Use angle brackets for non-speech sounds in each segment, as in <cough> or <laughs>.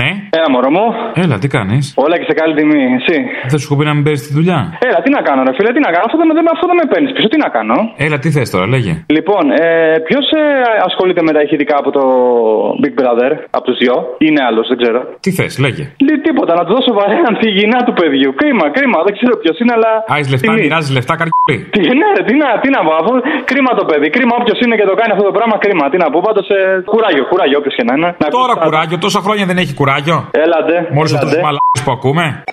Ναι. Έλα, μωρό μου. Έλα, τι κάνεις; Όλα και σε καλή τιμή. Εσύ. Δεν σου έχω πει να μην παίζεις τη δουλειά; Έλα, τι να κάνω, ρε φίλε, τι να κάνω. Αυτό δεν, δεν, αυτό δεν με παίρνεις πίσω. Τι να κάνω; Έλα, τι θες τώρα, λέγε. Λοιπόν, ε, ποιος ε, ασχολείται με τα ηχητικά από το Big Brother, από τους δυο, ή είναι άλλος, δεν ξέρω. Τι θες, λέγε. Λέει τίποτα, να του δώσω βαρέαν τη γυνά του παιδιού. Κρίμα, κρίμα, δεν ξέρω ποιος είναι, αλλά. Άι λεφτά, τιμή. μοιράζεις λεφτά, καρκιόλι. Τι, ναι, ρε, τι να, τι να πω, αφού κρίμα το παιδί. Κρίμα όποιος είναι και το κάνει αυτό το πράγμα, κρίμα. Τι να πω, πάντως ε, κουράγιο, κουράγιο όποιος και να είναι. Να Τώρα ακούσει- κουράγιο, τόσα χρόνια δεν έχει κουράγιο. Έλατε. Μόλις αυτού έλατε. του μαλάκες που ακούμε.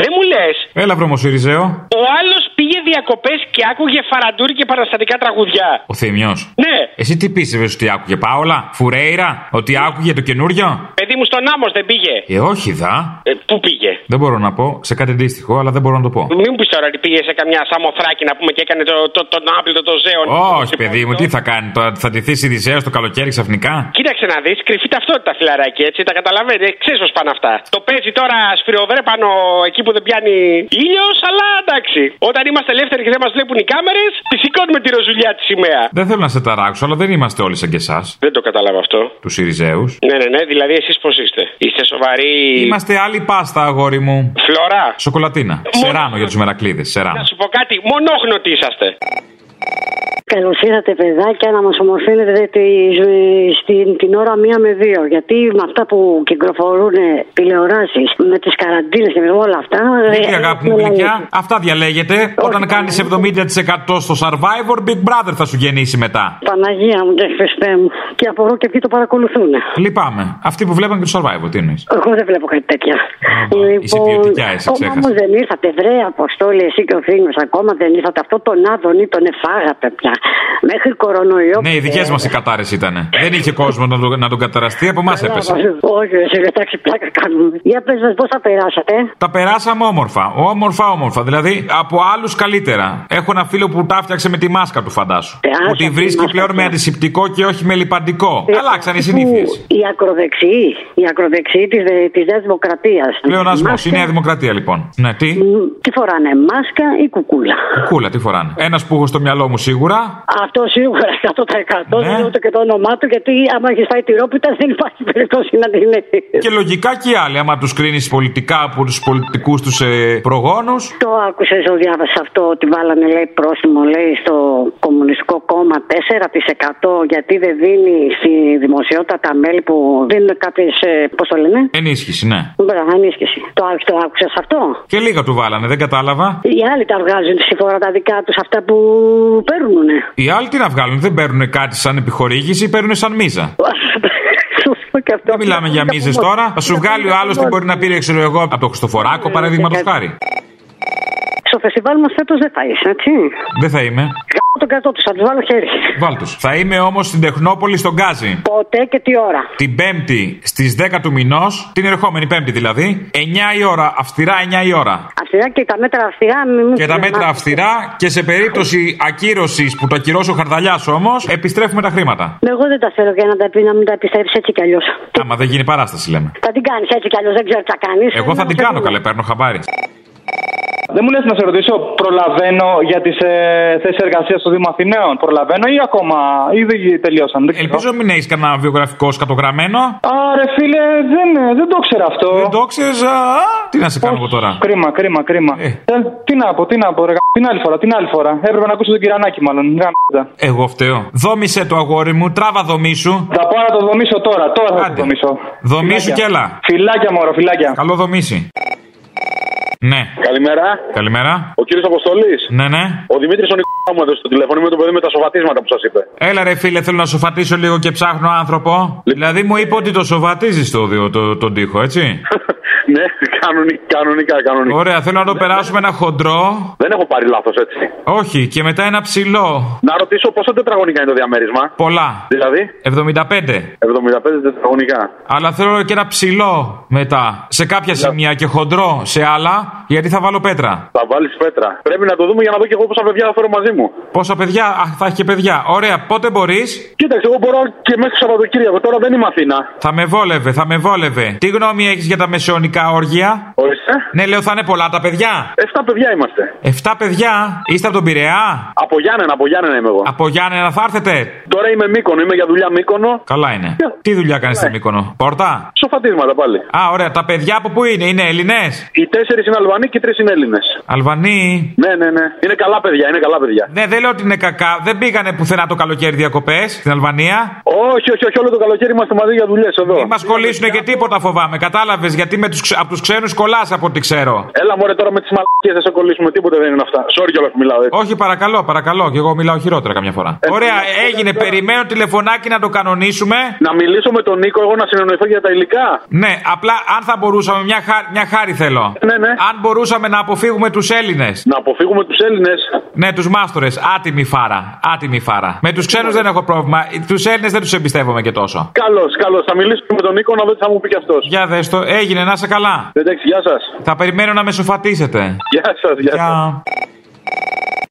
Δεν μου λες, Έλα, βρωμοσύριζέο. ο άλλος πήγε διακοπές και άκουγε φαραντούρι και παραστατικά τραγουδιά. Ο Θήμιος. Ναι, Εσύ τι πίστευες ότι άκουγε, Πάολα, Φουρέιρα, ότι άκουγε το καινούριο; παιδί μου στον άμμος δεν πήγε. Ε, όχι, δα. Ε, πού πήγε; Δεν μπορώ να πω σε κάτι αντίστοιχο, αλλά δεν μπορώ να το πω. Μην μου πεις τώρα ότι πήγε σε καμιά σαμοθράκι να πούμε και έκανε το, το, τον άπλητο το ζέον. Όχι, παιδί μου, τι θα κάνει, τώρα θα τηθεί η Ριζέο το καλοκαίρι ξαφνικά; Κοίταξε να δεις, κρυφή ταυτότητα φιλαράκι έτσι, τα καταλαβαίνεις, ξέρεις πώς πάνε αυτά. Το παίζει τώρα σφυριοδρέπανο εκεί που δεν πιάνει ήλιος, αλλά εντάξει. Όταν είμαστε ελεύθεροι και δεν μας βλέπουν οι κάμερες, τη σηκώνουμε τη ροζουλιά της σημαία. Δεν θέλω να σε ταράξω, αλλά δεν είμαστε όλοι σαν και εσάς, Δεν το κατάλαβα αυτό. τους Ιριζέους. Ναι, ναι, ναι, δηλαδή εσείς πώς είστε; Είστε σοβαροί. Είμαστε άλλη πάστα, αγόρι μου. Φλωρά. Σοκολατίνα. Σεράνο για τους μερακλείδες. Να Σεράνο. σου πω κάτι, μονόχνοτοι είσαστε. Καλώ ήρθατε, παιδάκια, να μα ομορφύνετε τη, στην, την ώρα μία με δύο. Γιατί με αυτά που κυκλοφορούν τηλεοράσει, με τι καραντίνε και με όλα αυτά. Τι ε, αγάπη μου ε, γλυκιά, αυτά διαλέγετε. Όταν κάνει 70% στο survivor, Big Brother θα σου γεννήσει μετά. Παναγία μου και Χριστέ μου. Και απορώ και ποιοι το παρακολουθούν. Λυπάμαι. Αυτοί που βλέπαν και το survivor, τι εννοεί. Εγώ δεν βλέπω κάτι τέτοια. είσαι ποιοτικιά, εσύ, ξέχασα. Όμω δεν ήρθατε, βρε Αποστόλη, εσύ και ο Θήμιο, ακόμα δεν ήρθατε. Αυτό τον Άδωνη τον εφάγατε πια. Μέχρι κορονοϊό. Ναι, οι δικές μας οι κατάρε ήταν. Δεν είχε κόσμο να τον, να τον καταραστεί, από εμάς έπεσε. Όχι, εσύ εντάξει, πλάκα κάνουμε. Για πες μας, πώς θα περάσατε; Τα περάσαμε όμορφα. Όμορφα, όμορφα. Δηλαδή από άλλους καλύτερα. Έχω ένα φίλο που τα φτιάξε με τη μάσκα του, φαντάσου. Τεράστια Που τη αυτή βρίσκει μάσκα πλέον του. με αντισηπτικό και όχι με λιπαντικό. Ε, Αλλάξαν οι αφού συνήθειες. Οι ακροδεξιοί, οι ακροδεξιοί της της Νέας Δημοκρατίας. Πλεονασμό. Η Νέα Δημοκρατία λοιπόν. Ναι, τι; Τι φοράνε, μάσκα ή κουκούλα; Κούλα, τι φοράνε; Ένας που έχω στο μυαλό μου σίγουρα. Αυτό σίγουρα 100% Ναι. δεν είναι ούτε και το όνομά του, γιατί άμα έχεις φάει τυρόπιτα δεν υπάρχει περίπτωση να την έχεις. Και λογικά και οι άλλοι, άμα τους κρίνεις πολιτικά από τους πολιτικούς τους ε, προγόνους. Το άκουσες, το διάβασα αυτό ότι βάλανε λέει πρόστιμο λέει στο Κομμουνιστικό Κόμμα 4% γιατί δεν δίνει στη δημοσιότητα τα μέλη που δίνουν κάποιε. Πώ το λένε, Ενίσχυση, ναι. Μπράβο, ενίσχυση. Το, άκου- το άκουσε αυτό. Και λίγα του βάλανε, δεν κατάλαβα. Οι άλλοι τα βγάζουν στη φορά τα δικά του αυτά που παίρνουν. Οι άλλοι τι να βγάλουν, δεν παίρνουν κάτι σαν επιχορήγηση, παίρνουν σαν μίζα. Σωστό και αυτό. Δεν μιλάμε για μίζε τώρα. Θα σου βγάλει ο άλλο τι μπορεί να πήρε, ξέρω εγώ, από το Χριστοφοράκο, παραδείγματο χάρη. Στο φεστιβάλ μας φέτος δεν θα είσαι, έτσι. Δεν θα είμαι. Γάμο τον κρατό τους, θα τους βάλω χέρι. Βάλτου. Θα είμαι όμως στην Τεχνόπολη στον Γκάζι. Πότε και τι ώρα. Την Πέμπτη στις 10 του μηνός, την ερχόμενη Πέμπτη δηλαδή, 9 η ώρα, αυστηρά 9 η ώρα. Αυστηρά και τα μέτρα αυστηρά. Μην, μην Και τα μέτρα ξεχνάτε. αυστηρά και σε περίπτωση ακύρωσης που το ακυρώσει ο Χαρδαλιάς όμως, επιστρέφουμε τα χρήματα. Εγώ δεν τα θέλω για να, τα, πει- να μην τα επιστρέψει έτσι κι αλλιώς. Άμα δεν γίνει παράσταση, λέμε. Θα την κάνεις έτσι κι αλλιώς, δεν ξέρω τι θα κάνεις. Εγώ θα την κάνω καλέ, παίρνω χαμπάρι. Δεν μου λες να σε ρωτήσω, προλαβαίνω για τις ε, θέσεις εργασίας του Δήμου Αθηναίων; Προλαβαίνω ή ακόμα, ή δεν τελειώσαν. Δεν ξέρω. Ελπίζω μην έχεις κανένα βιογραφικό σκατογραμμένο. Άρε φίλε, δεν, δεν το ξέρω αυτό. Δεν το ξέρεις. Τι να σε κάνω εγώ τώρα; Κρίμα, κρίμα, κρίμα. Ε. Ε, τι να πω, τι να πω, ρε, γα- την άλλη φορά, την άλλη φορά. Έπρεπε να ακούσω τον Κυρανάκη, μάλλον. Γάμιζα. Εγώ φταίω. Δόμησε το αγόρι μου, τράβα δομήσου. Θα πάω να το δομήσω τώρα, τώρα θα το Άντε. δομήσω. Δομήσου Φιλάκια. κι έλα. Φιλάκια, μωρό, φιλάκια. Καλό δομήσει. Ναι. Καλημέρα. Καλημέρα. Ο κύριος Αποστολής. Ναι, ναι. Ο Δημήτρης ο Νικόλα μου έδωσε το τηλέφωνο με το παιδί με τα σοβατίσματα που σας είπε. Έλα ρε φίλε, θέλω να σοφατίσω λίγο και ψάχνω άνθρωπο. Δηλαδή μου είπε ότι το σοβατίζεις το, το, το, τον τοίχο, έτσι. <laughs> ναι, κανονικά, κανονικά, κανονικά. Ωραία, θέλω να το περάσουμε ένα χοντρό. Δεν έχω πάρει λάθος έτσι. Όχι, και μετά ένα ψηλό. Να ρωτήσω πόσα τετραγωνικά είναι το διαμέρισμα. Πολλά. Δηλαδή, 75. 75 τετραγωνικά. Αλλά θέλω και ένα ψηλό μετά. Σε κάποια σημεία και χοντρό σε άλλα, γιατί θα βάλω πέτρα. Θα βάλεις πέτρα. Πρέπει να το δούμε για να δω και εγώ πόσα παιδιά θα φέρω μαζί μου. Πόσα παιδιά, α, θα έχει και παιδιά. Ωραία, πότε μπορείς; Κοίταξε, εγώ μπορώ και μέχρι το Σαββατοκύριακο. Τώρα δεν είμαι Αθήνα. Θα με βόλευε, θα με βόλευε. Τι γνώμη έχεις για τα μεσαιωνικά; Ερωτικά όργια. Ορίστε. Ναι, λέω θα είναι πολλά τα παιδιά. Εφτά παιδιά είμαστε. Εφτά παιδιά. Είστε από τον Πειραιά; Από Γιάννενα, από Γιάννενα είμαι εγώ. Από Γιάννενα θα έρθετε; Τώρα είμαι Μύκονο, είμαι για δουλειά Μύκονο. Καλά είναι. Τι δουλειά κάνεις στη Μύκονο. Πόρτα; Σοφατίσματα πάλι. Α, ωραία. Τα παιδιά από πού είναι, είναι Έλληνες; Οι τέσσερις είναι Αλβανοί και οι τρεις είναι Έλληνες. Αλβανοί. Ναι, ναι, ναι. Είναι καλά παιδιά, είναι καλά παιδιά. Ναι, δεν λέω ότι είναι κακά. Δεν πήγανε πουθενά το καλοκαίρι διακοπές στην Αλβανία. Όχι, όχι, όχι, όλο το καλοκαίρι είμαστε μαζί για δουλειές εδώ. Μην μας κολλήσουν και τίποτα φοβάμαι. Κατάλαβες γιατί με τους, ξε- από τους ξένους κολλάς από ό,τι ξέρω. Έλα μωρέ τώρα με τις μαλακίες δεν σε κολλήσουμε, τίποτα δεν είναι αυτά. Sorry κιόλας που μιλάω έτσι. Όχι, παρακαλώ, παρακαλώ. Και εγώ μιλάω χειρότερα καμιά φορά. Ε, Ωραία, ε, έγινε. τώρα- Περιμένω τηλεφωνάκι να το κανονίσουμε. Να μιλήσω με τον Νίκο, εγώ να συνεννοηθώ για τα υλικά. Ναι, απλά αν θα μπορούσαμε, μια, χά- μια χάρη θέλω. Ναι, ναι. Αν μπορούσαμε να αποφύγουμε τους Έλληνες. Να αποφύγουμε τους Έλληνες. Ναι, τους μάστορες. Άτιμη φάρα. Άτιμη φάρα. Με τους ξένους δεν έχω πρόβλημα. Τους Έλληνες δεν τους εμπιστεύομαι και τόσο. Καλώς, καλώς. Θα μιλήσω με τον Νίκο να δω τι θα μου πει κι αυτός. Για δες το, έγινε, να σε καλά. Εντάξει, γεια σας. Θα περιμένω να με σοφατίσετε. Γεια σας, γεια σας.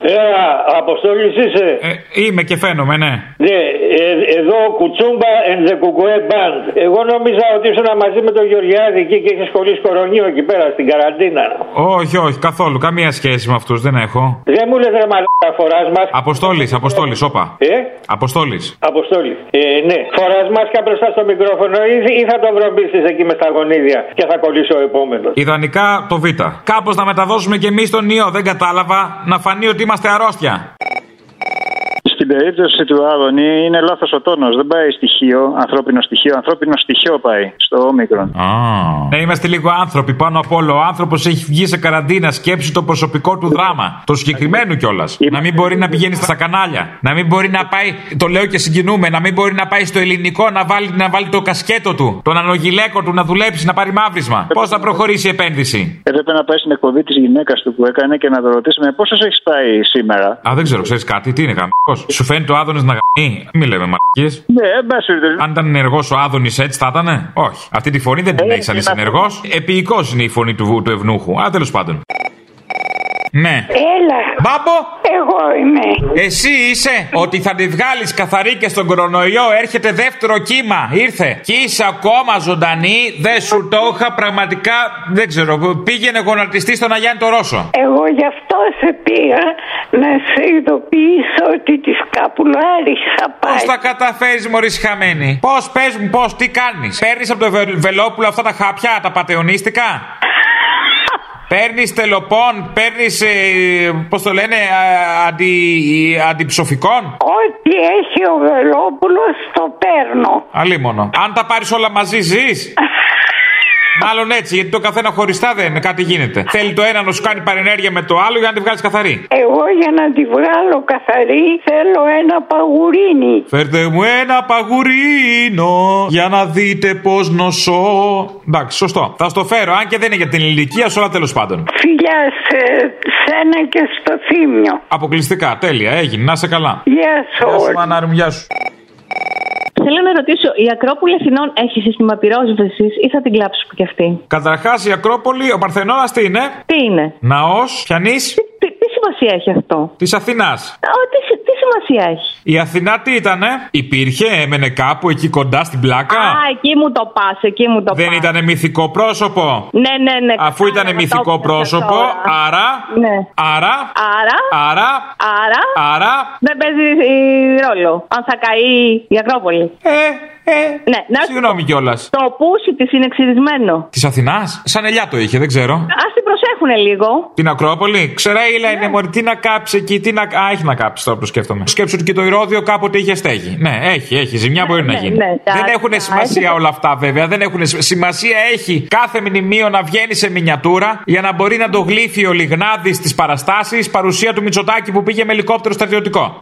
Γεια. Έλα, Αποστόλης είσαι. Ε, είμαι και φαίνομαι, ναι. Ναι, ε, εδώ κουτσούμπα and the κουκουέ band. Εγώ νόμιζα ότι ήσουν μαζί με τον Γεωργιάδη εκεί και είχες κολλήσει κορονίο εκεί πέρα στην καραντίνα. Όχι, όχι, καθόλου. Καμία σχέση με αυτούς δεν έχω. Δεν μου λες ρε μαλάκα φοράς μάσκα. Αποστόλης, Αποστόλης, όπα. Ε, Αποστόλης. Αποστόλης. Ε, ναι. Φοράς μάσκα μπροστά στο μικρόφωνο ή, ή θα τον βρομπίσεις εκεί με στα γονίδια και θα κολλήσει ο επόμενος. Ιδανικά το Β. Κάπως να μεταδώσουμε και εμείς τον ιό, δεν κατάλαβα. Να φανεί ότι είμαστε αρρώστια. Στην περίπτωση του Άδωνη είναι λάθος ο τόνος. Δεν πάει στοιχείο, ανθρώπινο στοιχείο. Ανθρώπινο στοιχείο πάει στο όμικρον. Α. Ναι, είμαστε λίγο άνθρωποι πάνω απ' όλο. Ο άνθρωπος έχει βγει σε καραντίνα. Σκέψει το προσωπικό του δράμα. Το συγκεκριμένο κιόλας. Να μην μπορεί να πηγαίνει στα κανάλια. Να μην μπορεί να πάει. Το λέω και συγκινούμε. Να μην μπορεί να πάει στο ελληνικό να βάλει, να βάλει το κασκέτο του. Τον ανογιλέκο του να δουλέψει, να πάρει μαύρισμα. Πώς θα προχωρήσει η επένδυση; Έπρεπε να πάει στην εκπομπή της γυναίκας του που έκανε και να το ρωτήσουμε πόσος έχεις πάει σήμερα; Α, δεν ξέρω, ξέρεις κάτι, τι είναι γαμπικό. Σου φαίνεται ο Άδωνης να γαμπεί. Μην λέμε μαρκίε. Ναι, εν πάση περιπτώσει. Αν ήταν ενεργός ο Άδωνης έτσι θα ήταν. Όχι. Αυτή τη φωνή δεν την Ε, έχεις αν είναι είσαι αυτό. ενεργό. Επίοικος είναι η φωνή του, βου- του ευνούχου. Α, τέλος πάντων. Ναι. Έλα, Μπάμπο, εγώ είμαι. εσύ είσαι ότι θα τη βγάλεις καθαρή και στον κορονοϊό. Έρχεται δεύτερο κύμα. Ήρθε. Και είσαι ακόμα ζωντανή. Δεν σου το είχα πραγματικά. Δεν ξέρω. Πήγαινε γονατιστής στον Αγιάννη το Ρώσο. Εγώ γι' αυτό σε πήγα να σε ειδοποιήσω ότι τη Καπουλάρης θα Πώς πάει. τα καταφέρεις, Μωρή χαμένη; Πώς πες μου, πώς, τι κάνεις; Παίρνεις από το Βε- Βελόπουλο αυτά τα χάπια, τα πατεωνίστικα. Παίρνεις τελοπών, παίρνεις. Ε, Πώς το λένε, α, αντι, αντιψοφικών; Ό,τι έχει ο Βελόπουλος το παίρνω. Αλίμονο. Αν τα πάρεις όλα μαζί, ζεις; <laughs> Μάλλον έτσι, γιατί το καθένα χωριστά δεν είναι, κάτι γίνεται. Θέλει το ένα να σου κάνει παρενέργεια με το άλλο για να τη βγάλεις καθαρή. Εγώ για να τη βγάλω καθαρή θέλω ένα παγουρίνι. Φέρτε μου ένα παγουρίνο για να δείτε πώς νοσώ. Εντάξει, σωστό. Θα στο φέρω, αν και δεν είναι για την ηλικία σου, αλλά τέλος πάντων. Φιλιά σε σένα και στο θύμιο. Αποκλειστικά, τέλεια, έγινε, να είσαι καλά. Γεια σου Γεια σου, όλοι. μανάρι μου, γεια σου. Θέλω να ρωτήσω, η Ακρόπολη Αθηνών έχει σύστημα πυρόσβεσης ή θα την κλάψουμε κι αυτή; Καταρχάς, η Ακρόπολη, ο Παρθενώνας τι είναι; Τι είναι, Ναός, πιανή τι, τι σημασία έχει αυτό; της Αθηνάς. Α, τι, συ- τι σημασία έχει. Η Αθηνά τι ήτανε, υπήρχε, έμενε κάπου εκεί κοντά στην πλάκα; Α, εκεί μου το πας, εκεί μου το πας. Δεν ήταν μυθικό πρόσωπο; Ναι, ναι, ναι. Αφού ήταν κατάλαβα, το μυθικό έπιασα πρόσωπο, τώρα. άρα. Ναι. Άρα. Άρα. Άρα. Άρα. Άρα. Δεν παίζει ε, ρόλο. Αν θα καεί η Ακρόπολη. Ε, ε. Ναι, να σου Συγγνώμη κιόλας. Το πούσι της είναι ξυρισμένο. Της Αθηνάς; Σαν ελιά το είχε, δεν ξέρω. Α την προσέχουνε λίγο. Την Ακρόπολη; Ξεραίηλα είναι μωρή. Τι να κάψει εκεί, τι να. Α, έχει να κάψει τώρα που το σκέφτομαι. Σκέψου ότι και το ηρόδιο κάποτε είχε στέγη. Ναι, έχει, έχει. Ζημιά μπορεί να ναι, γίνει. ναι, τα- δεν έχουν τα- σημασία έχει- όλα αυτά βέβαια. Δεν έχουν σ- σημασία έχει κάθε μνημείο να βγαίνει σε μινιατούρα για να μπορεί να το γλύφει ο Λιγνάδης στις παραστάσεις παρουσία του Μητσοτάκη που πήγε με ελικόπτερο στρατιωτικό.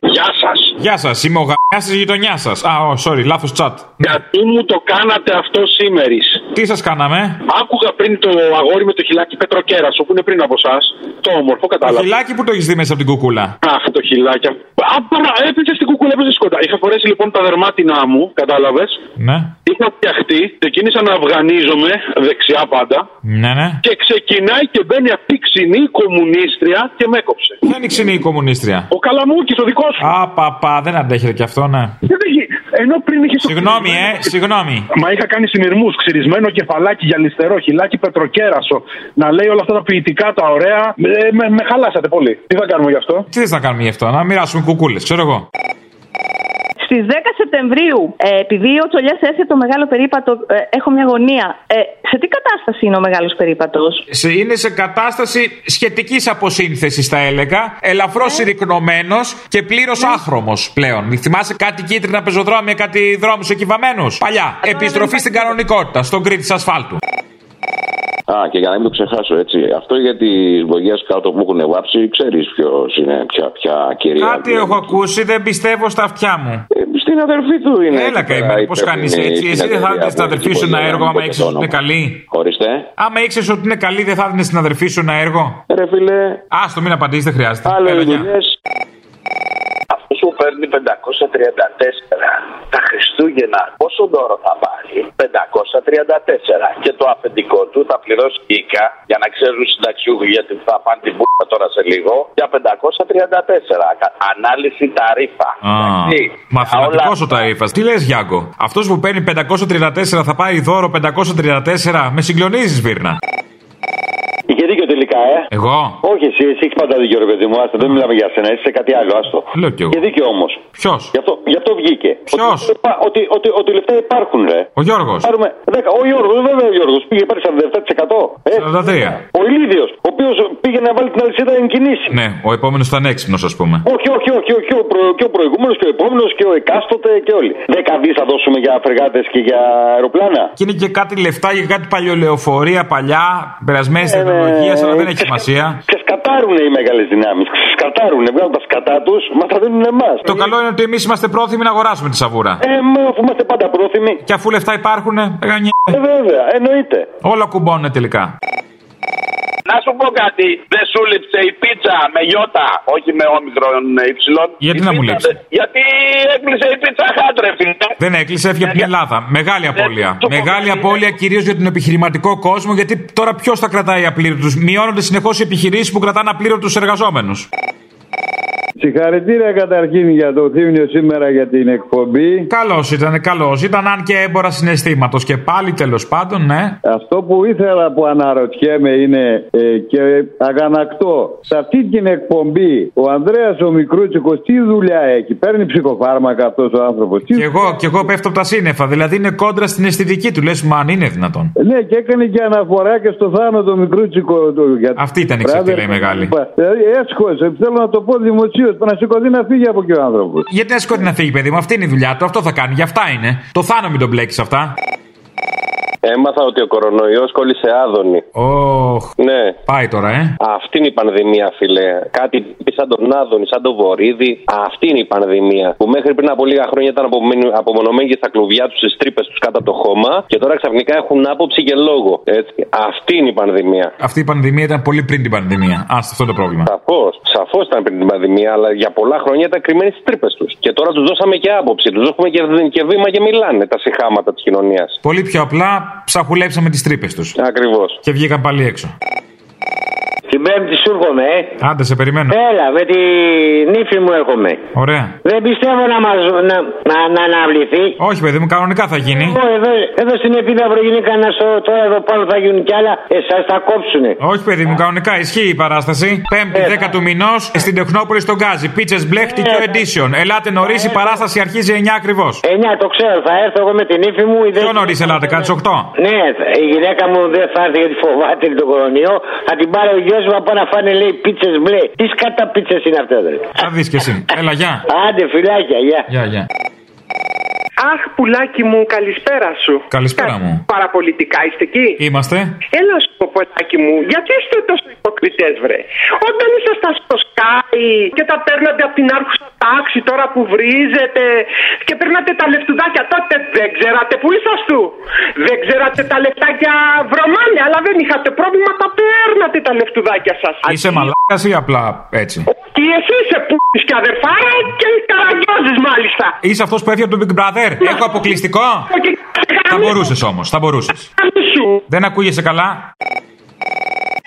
Γεια σας. Γεια σας, είμαι ο γαμιά τη γειτονιά σας. Α, oh, sorry, λάθος chat. Γιατί μου το κάνατε αυτό σήμερα. Τι σας κάναμε, Άκουγα πριν το αγόρι με το χιλάκι Πετροκέρασο που είναι πριν από εσά. Το όμορφο, Το κατάλαβα. χιλάκι που το έχεις δει μέσα από την κουκούλα. Αχ, το χιλάκι. Α, παρα, έπαιζε στην κουκούλα, έπαιζε σκοτά. Είχα φορέσει λοιπόν τα δερμάτινά μου, κατάλαβες. Ναι, Είχα φτιαχτεί, ξεκίνησα να αυγανίζομαι δεξιά πάντα. ναι, ναι. Και ξεκινάει και μπαίνει αυτή η ξινή κομμουνίστρια και με έκοψε. Ποια είναι η ξινή κομμουνίστρια; Ο Καλαμούκης, ο δικός σου. Α, παπά, δεν αντέχετε κι αυτό, ναι. Δεν έχει- Ενώ πριν είχε. Συγγνώμη, ε, συγγνώμη. Μα είχα κάνει συνειρμούς, ξυρισμένο κεφαλάκι γυαλιστερό, χιλάκι πετροκέρασο. Να λέει όλα αυτά τα ποιητικά, τα ωραία. Ε, με, με χαλάσατε πολύ. Τι θα κάνουμε γι' αυτό; Τι θες να κάνουμε γι' αυτό, να μοιράσουμε κουκούλες, ξέρω εγώ. Στις 10 Σεπτεμβρίου, ε, επειδή ο Τσολιάς έρθει το μεγάλο περίπατο, ε, έχω μια γωνία. Ε, σε τι κατάσταση είναι ο μεγάλος περίπατος, Σε, είναι σε κατάσταση σχετικής αποσύνθεσης, θα έλεγα. Ελαφρώς συρρυκνωμένος και πλήρως άχρωμο πλέον. Θυμάσαι κάτι κίτρινα πεζοδρόμια, κάτι δρόμους εκυβαμένους; Παλιά. Επιστροφή στην κανονικότητα, στον κρήτη ασφάλτου. Α, και για να μην το ξεχάσω έτσι. Αυτό για τι βογιέ κάτω που έχουν βάψει, ξέρεις ποιος είναι, ποια, ποια κυρία. Κάτι έχω ακούσει, δεν πιστεύω στα αυτιά μου. Ε, στην αδερφή του είναι. Έλα καημένη, πώς κάνεις έτσι. Εσύ δεν θα έδινε στην αδερφή σου ένα έργο άμα ήξερε ότι είναι καλή. Ορίστε. Άμα ήξερε ότι είναι καλή, δεν θα έδινε στην αδερφή σου ένα έργο. Ρε φίλε. Άστο, μην απαντήσεις, δεν χρειάζεται. Άλλες Έλα, γεια. δουλειές. Αυτό που παίρνει 534 τα Χριστούγεννα, πόσο δώρο θα πάρει, 534. Και το αφεντικό του θα πληρώσει οίκα για να ξέρουν οι συνταξιούχοι γιατί θα πάνε την πούτα τώρα σε λίγο για 534. Κα- Ανάλυση ταρήφα. Α, Εντάξει. Μαθηματικός Όλα- ο ταρήφα. Τι λες, Γιάνκο; Αυτός που παίρνει 534 θα πάρει δώρο 534. Με συγκλονίζεις, Βίρνα. Είχε δίκιο τελικά, ε. Εγώ; Όχι, εσύ, εσύ έχεις πάντα δίκιο, ρε παιδί μου. Άστα, δεν μιλάμε για σένα, είσαι σε κάτι άλλο, άστο. Λέω κι εγώ. Είχε δίκιο όμως. Ποιος; Γι' αυτό, γι' αυτό βγήκε. Ποιος; Ότι, ότι, ότι, ότι λεφτά υπάρχουν, ρε. Ο Γιώργος. Πάρουμε 10. Ο Γιώργος, βέβαια ο Γιώργος πήγε πάρει 47%. Ε, 43. ο Ηλίδιος, ο οποίος πήγε να βάλει την αλυσίδα εν κινήσει. Ναι, ο επόμενος ήταν έξυπνος, ας πούμε. Όχι, όχι, όχι, όχι. Ο προ, και ο προηγούμενος και ο επόμενος και ο εκάστοτε και όλοι. 10 δις θα δώσουμε για φρεγάτες και για αεροπλάνα. Και είναι και κάτι λεφτά για κάτι παλιολεοφορία παλιά, περασμένη Ε, τεχνολογία, αλλά δεν ε, έχει σημασία. Ξεσκατάρουν οι μεγάλες δυνάμεις. Ξεσκατάρουν, βγάλουν τα σκατά του, μα τα δίνουν εμάς. Το καλό είναι ότι εμείς είμαστε πρόθυμοι να αγοράσουμε τη σαβούρα. Ε, μα αφού είμαστε πάντα πρόθυμοι. Και αφού λεφτά υπάρχουν, Ε, βέβαια, εννοείται. όλα κουμπώνουν τελικά. Να σου πω κάτι, δεν σου λείψε η πίτσα με γιώτα, όχι με όμικρον υψηλών. Γιατί Η να μου πίτσα λείψει; δεν- Γιατί έκλεισε η πίτσα χάτρε, φίλε. Δεν έκλεισε, έφυγε από την Ελλάδα. Μεγάλη απώλεια. Μεγάλη απώλεια κυρίως για τον επιχειρηματικό κόσμο, γιατί τώρα ποιος θα κρατάει απλήρωτους; Μειώνονται συνεχώς οι επιχειρήσεις που κρατάνε απλήρωτους εργαζόμενους. Συγχαρητήρια καταρχήν για το θύμιο σήμερα για την εκπομπή. Καλό ήταν, καλό ήταν, αν και έμπορας συναισθήματος. Και πάλι τέλος πάντων, ναι. Αυτό που ήθελα που αναρωτιέμαι είναι ε, και αγανακτώ. Σε αυτή την εκπομπή ο Ανδρέας ο Μικρούτσικος τι δουλειά έχει; Παίρνει ψυχοφάρμακα αυτός ο άνθρωπος; Τι... Και εγώ, και εγώ πέφτω από τα σύννεφα. Δηλαδή είναι κόντρα στην αισθητική του. Λες, μα αν είναι δυνατόν. Ναι, και έκανε και αναφορά και στο Θάνο το Μικρούτσικο. Το, για... Αυτή ήταν η ξεφτύλα η μεγάλη. Δηλαδή έσχωσε, θέλω να το πω δημοσίως, να σηκωθεί να φύγει από εκεί ο άνθρωπος. Γιατί να σηκώτη να φύγει, παιδί μου, αυτή είναι η δουλειά του. Αυτό θα κάνει. Γι' αυτά είναι. Το θάνο μην τον μπλέξει αυτά. Έμαθα ότι ο κορονοϊός κόλλησε άδωνη. Ωχ. Ναι. Πάει τώρα, ε. Αυτή είναι η πανδημία, φίλε. Κάτι σαν τον Άδωνη, σαν τον Βορύδη. Αυτή είναι η πανδημία. Που μέχρι πριν από λίγα χρόνια ήταν απομονη- απομονωμένοι και στα κλουβιά τους, στις τρύπες τους κάτω από το χώμα. Και τώρα ξαφνικά έχουν άποψη και λόγο. Έτσι. Αυτή είναι η πανδημία. Αυτή η πανδημία ήταν πολύ πριν την πανδημία. Άστα, αυτό είναι το πρόβλημα. Σαφώς. Σαφώς ήταν πριν την πανδημία, αλλά για πολλά χρόνια ήταν κρυμμένοι στις τρύπες τους. Και τώρα τους δώσαμε και άποψη. Τους δώσαμε και, και βήμα και μιλάνε τα συχάματα της κοινωνίας. Πολύ πιο απλά ψαχουλέψαμε τις τρύπες τους. Ακριβώς. Και βγήκαν πάλι έξω. Την Πέμπτη σου έρχομαι, ε. Άντε, σε περιμένω. Έλα, με τη νύφη μου έρχομαι. Ωραία. Δεν πιστεύω να μας να, να, να αναβληθεί. Όχι, παιδί μου, κανονικά θα γίνει. Εγώ εδώ, εδώ στην Επίδαυρο γίνει κανένα στο- τώρα εδώ πάνω θα γίνουν κι άλλα. Εσάς θα κόψουνε. Όχι, παιδί μου, κανονικά ισχύει η παράσταση. Πέμπτη, 10 του μηνός στην Τεχνόπολη στον Γκάζι. Πίτσες Black TQ Edition. Ελάτε νωρίς, η παράσταση αρχίζει 9 ακριβώς. 9 το ξέρω, θα έρθω εγώ με την ύφη μου. Πιο νωρίς, ελάτε, κάτι 8. Ναι, η γυναίκα μου δεν θα έρθει γιατί φοβάται τον κορονοϊό. Θα την πάρει ο γιος μου από να φάνε λέει πίτσες μπλε. Τι σκατά πίτσες είναι αυτές, ρε. Θα δεις κι εσύ. Έλα, γεια. Άντε, φιλάκια, γεια. Γεια, γεια. Αχ, πουλάκι μου, καλησπέρα σου. Καλησπέρα μου. Παραπολιτικά είστε εκεί; Είμαστε. Έλα σου πω, πουλάκι μου, γιατί είστε τόσο υποκριτές, βρε; Όταν ήσασταν στο Sky και τα παίρνατε από την άρχουσα τάξη τώρα που βρίζετε και παίρνατε τα λεφτουδάκια τότε, δεν ξέρατε που είσαστε. Δεν ξέρατε τα λεφτάκια βρωμάλια, αλλά δεν είχατε πρόβλημα, τα παίρνατε τα λεφτουδάκια σας. Είσαι μαλάκας ή απλά έτσι; Και εσύ είσαι που και αδερφάρα και καραγκιόζης μάλιστα. Είσαι αυτός που έφυγε από το Big Brother; Έχω αποκλειστικό; Θα μπορούσες όμως, θα μπορούσες. Δεν ακούγεσαι καλά;